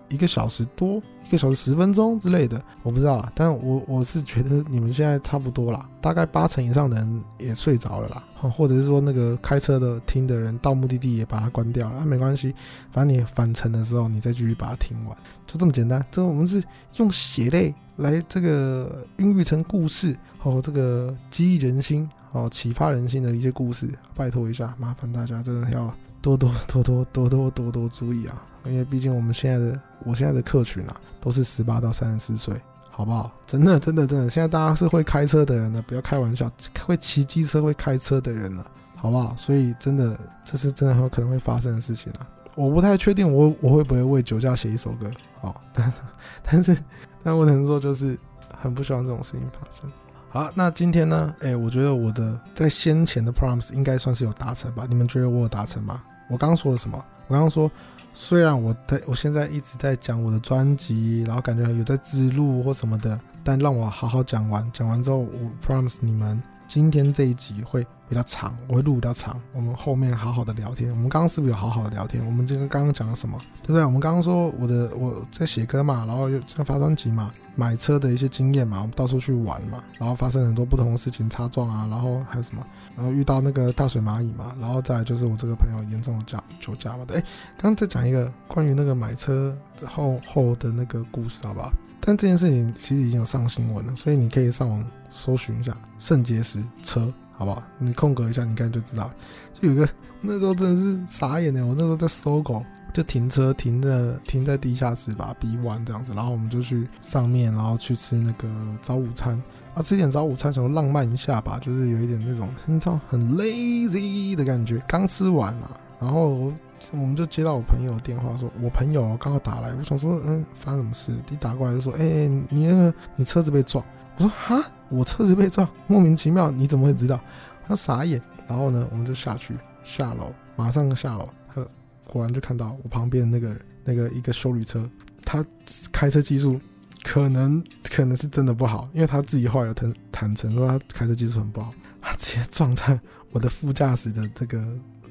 一个小时多，一个小时十分钟之类的，我不知道啊。但我我是觉得你们现在差不多啦，大概八成以上的人也睡着了啦，或者是说那个开车的听的人到目的地也把它关掉了，那、啊、没关系，反正你返程的时候你再继续把它听完，就这么简单。这个我们是用血泪来这个孕育成故事，哦，这个激励人心，哦，启发人心的一些故事，拜托一下，麻烦大家真的要。多多多多多多多多注意啊！因为毕竟我们现在的我现在的客群啊，都是十八到三十四岁，好不好？真的真的真的，现在大家是会开车的人呢，不要开玩笑，会骑机车会开车的人了，好不好？所以真的，这是真的很有可能会发生的事情啊！我不太确定我我会不会为酒驾写一首歌，好，但 但是但我只能说就是很不希望这种事情发生。好，那今天呢？哎，我觉得我的在先前的 promise 应该算是有达成吧？你们觉得我有达成吗？我刚刚说了什么？我刚刚说，虽然我在我现在一直在讲我的专辑，然后感觉有在支路或什么的，但让我好好讲完，讲完之后，我 promise 你们。今天这一集会比较长，我会录比较长。我们后面好好的聊天。我们刚刚是不是有好好的聊天？我们今天刚刚讲了什么？对不对？我们刚刚说我的我在写歌嘛，然后又在发专辑嘛，买车的一些经验嘛，我们到处去玩嘛，然后发生很多不同的事情，擦撞啊，然后还有什么？然后遇到那个大水蚂蚁嘛，然后再就是我这个朋友严重的驾酒驾嘛。对，哎，刚刚再讲一个关于那个买车后后的那个故事，好不好？但这件事情其实已经有上新闻了，所以你可以上网搜寻一下肾结石车，好不好？你空格一下，你看就知道。就有一个那时候真的是傻眼的，我那时候在搜狗，就停车停在停在地下室吧，B one 这样子，然后我们就去上面，然后去吃那个早午餐啊，吃点早午餐，想浪漫一下吧，就是有一点那种你知道很 lazy 的感觉，刚吃完嘛，然后。我们就接到我朋友的电话，说我朋友刚好打来，我想说，嗯，发生什么事？一打过来就说，哎、欸，你那个你车子被撞。我说，哈，我车子被撞，莫名其妙，你怎么会知道？他傻眼。然后呢，我们就下去下楼，马上下楼，他果然就看到我旁边那个那个一个修理车，他开车技术可能可能是真的不好，因为他自己后来有坦坦诚说他开车技术很不好，他直接撞在我的副驾驶的这个。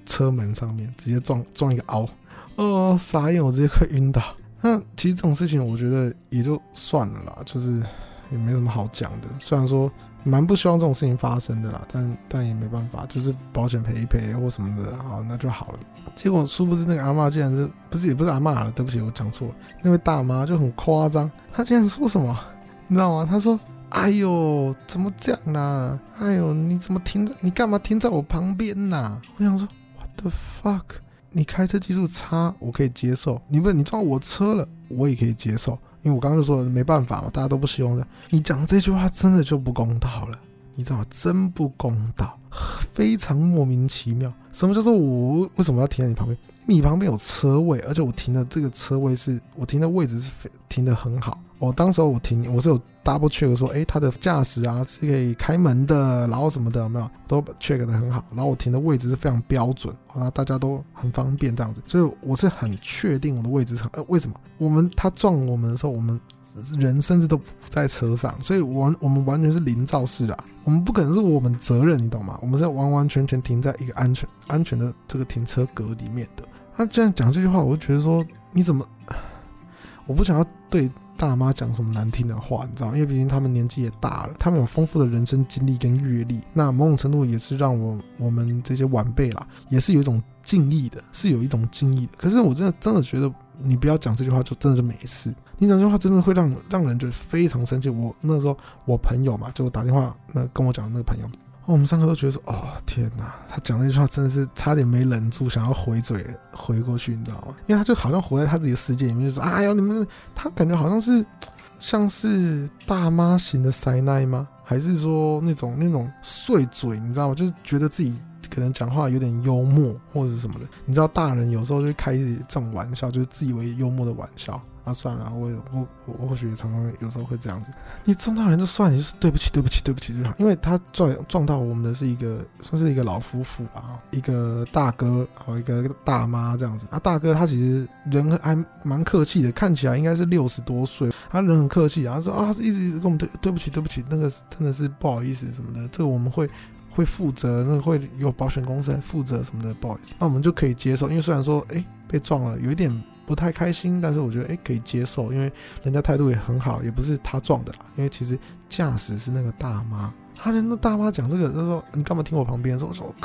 车门上面直接撞撞一个凹，哦，傻眼，我直接快晕倒。那其实这种事情，我觉得也就算了啦，就是也没什么好讲的。虽然说蛮不希望这种事情发生的啦，但但也没办法，就是保险赔一赔或什么的，好，那就好了。结果殊不知那个阿嬷竟然是不是也不是阿嬷了，对不起，我讲错了。那位大妈就很夸张，她竟然说什么，你知道吗？她说。哎呦，怎么这样啦？哎呦，你怎么停在？你干嘛停在我旁边呐？我想说 the fuck？你开车技术差，我可以接受。你不，你撞我车了，我也可以接受。因为我刚刚就说了，没办法嘛，大家都不希望这样。你讲这句话真的就不公道了，你知道吗？真不公道，非常莫名其妙。什么叫做我为什么要停在你旁边？你旁边有车位，而且我停的这个车位是我停的位置是非停的很好。我当时候我停，我是有 double check 说，哎，他的驾驶啊是可以开门的，然后什么的有没有都 check 的很好，然后我停的位置是非常标准，然后大家都很方便这样子，所以我是很确定我的位置是，呃，为什么？我们他撞我们的时候，我们人甚至都不在车上，所以完我们完全是零肇事啊，我们不可能是我们责任，你懂吗？我们是完完全全停在一个安全安全的这个停车格里面的。他这样讲这句话，我就觉得说你怎么，我不想要对。大妈讲什么难听的话，你知道？因为毕竟他们年纪也大了，他们有丰富的人生经历跟阅历，那某种程度也是让我我们这些晚辈啦，也是有一种敬意的，是有一种敬意的。可是我真的真的觉得，你不要讲这句话，就真的就没事。你讲这句话，真的会让让人觉得非常生气。我那时候我朋友嘛，就打电话那跟我讲的那个朋友。我们三个都觉得说，哦天哪，他讲那句话真的是差点没忍住，想要回嘴回过去，你知道吗？因为他就好像活在他自己的世界里面，就说，哎呀，你们，他感觉好像是像是大妈型的塞奈吗？还是说那种那种碎嘴，你知道吗？就是觉得自己可能讲话有点幽默或者什么的。你知道，大人有时候就开这种玩笑，就是自以为幽默的玩笑。算了，我我我或许常常有时候会这样子。你撞到人就算了，就是对不起，对不起，对不起就好。因为他撞撞到我们的是一个算是一个老夫妇吧，一个大哥和一个大妈这样子。啊，大哥他其实人还蛮客气的，看起来应该是六十多岁，他人很客气，然后说啊，一直一直跟我们对对不起，对不起，那个真的是不好意思什么的，这个我们会会负责，那个会有保险公司来负责什么的，不好意思，那我们就可以接受。因为虽然说哎被撞了，有一点。不太开心，但是我觉得哎、欸、可以接受，因为人家态度也很好，也不是他撞的啦。因为其实驾驶是那个大妈，他就那大妈讲这个，他说你干嘛停我旁边？说我说，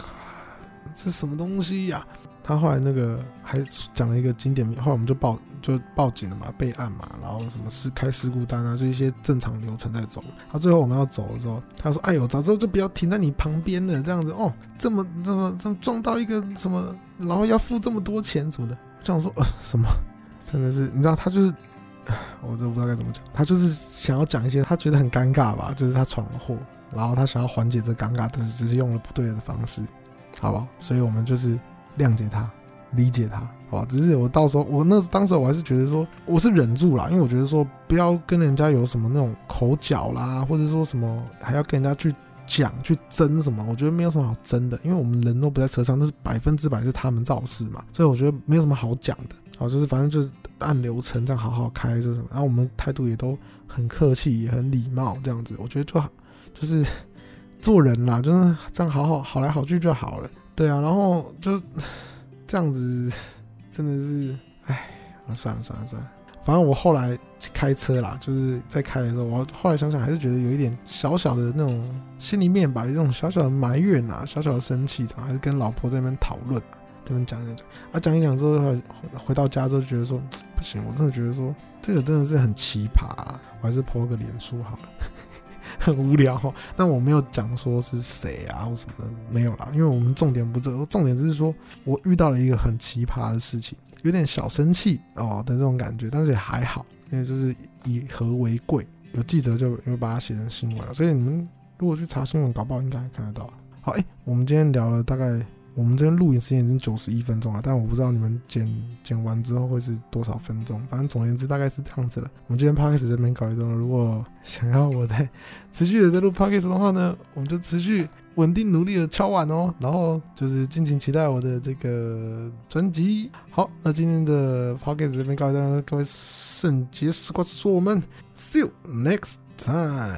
这什么东西呀、他后来那个还讲了一个经典名，后来我们就报就报警了嘛，备案嘛，然后什么事开事故单啊，就一些正常流程在走。他最后我们要走的时候，他说：“哎呦，早知道就不要停在你旁边了，这样子哦，这么这么这么撞到一个什么，然后要付这么多钱什么的。”我想说呃什么，真的是你知道他就是，我都不知道该怎么讲，他就是想要讲一些他觉得很尴尬吧，就是他闯了祸，然后他想要缓解这尴尬，但是只是用了不对的方式，好不好？所以我们就是。谅解他，理解他，好吧？只是我到时候我那当时我还是觉得说我是忍住了，因为我觉得说不要跟人家有什么那种口角啦，或者说什么还要跟人家去讲去争什么，我觉得没有什么好争的，因为我们人都不在车上，那是百分之百是他们肇事嘛，所以我觉得没有什么好讲的，好，就是反正就是按流程这样好好开就是，然后我们态度也都很客气也很礼貌这样子，我觉得就好，就是做人啦，就是这样好好好来好去就好了，对啊，然后就。这样子真的是，哎，算了算了算了，反正我后来开车啦，就是在开的时候，我后来想想还是觉得有一点小小的那种心里面吧，有这种小小的埋怨啊，小小的生气，还是跟老婆在那边讨论，这边讲讲讲，啊讲一讲之后，回到家之后觉得说不行，我真的觉得说这个真的是很奇葩，我还是 po 个脸书好了。很无聊，但我没有讲说是谁啊或什么的，没有啦，因为我们重点不这，重点只是说我遇到了一个很奇葩的事情，有点小生气哦的这种感觉，但是也还好，因为就是以和为贵，有记者就又把它写成新闻了，所以你们如果去查新闻，搞不好应该看得到。好，哎、我们今天聊了大概。我们这边录影时间已经九十一分钟了，但我不知道你们剪剪完之后会是多少分钟。反正总言之，大概是这样子了。我们今天 Podcast 这边搞一段，如果想要我再持续的在录 Podcast 的话呢，我们就持续稳定努力的敲碗哦，然后就是敬请期待我的这个专辑。好，那今天的 p o c k e t 这边告一段，各位圣洁时光说，我们 see you next time。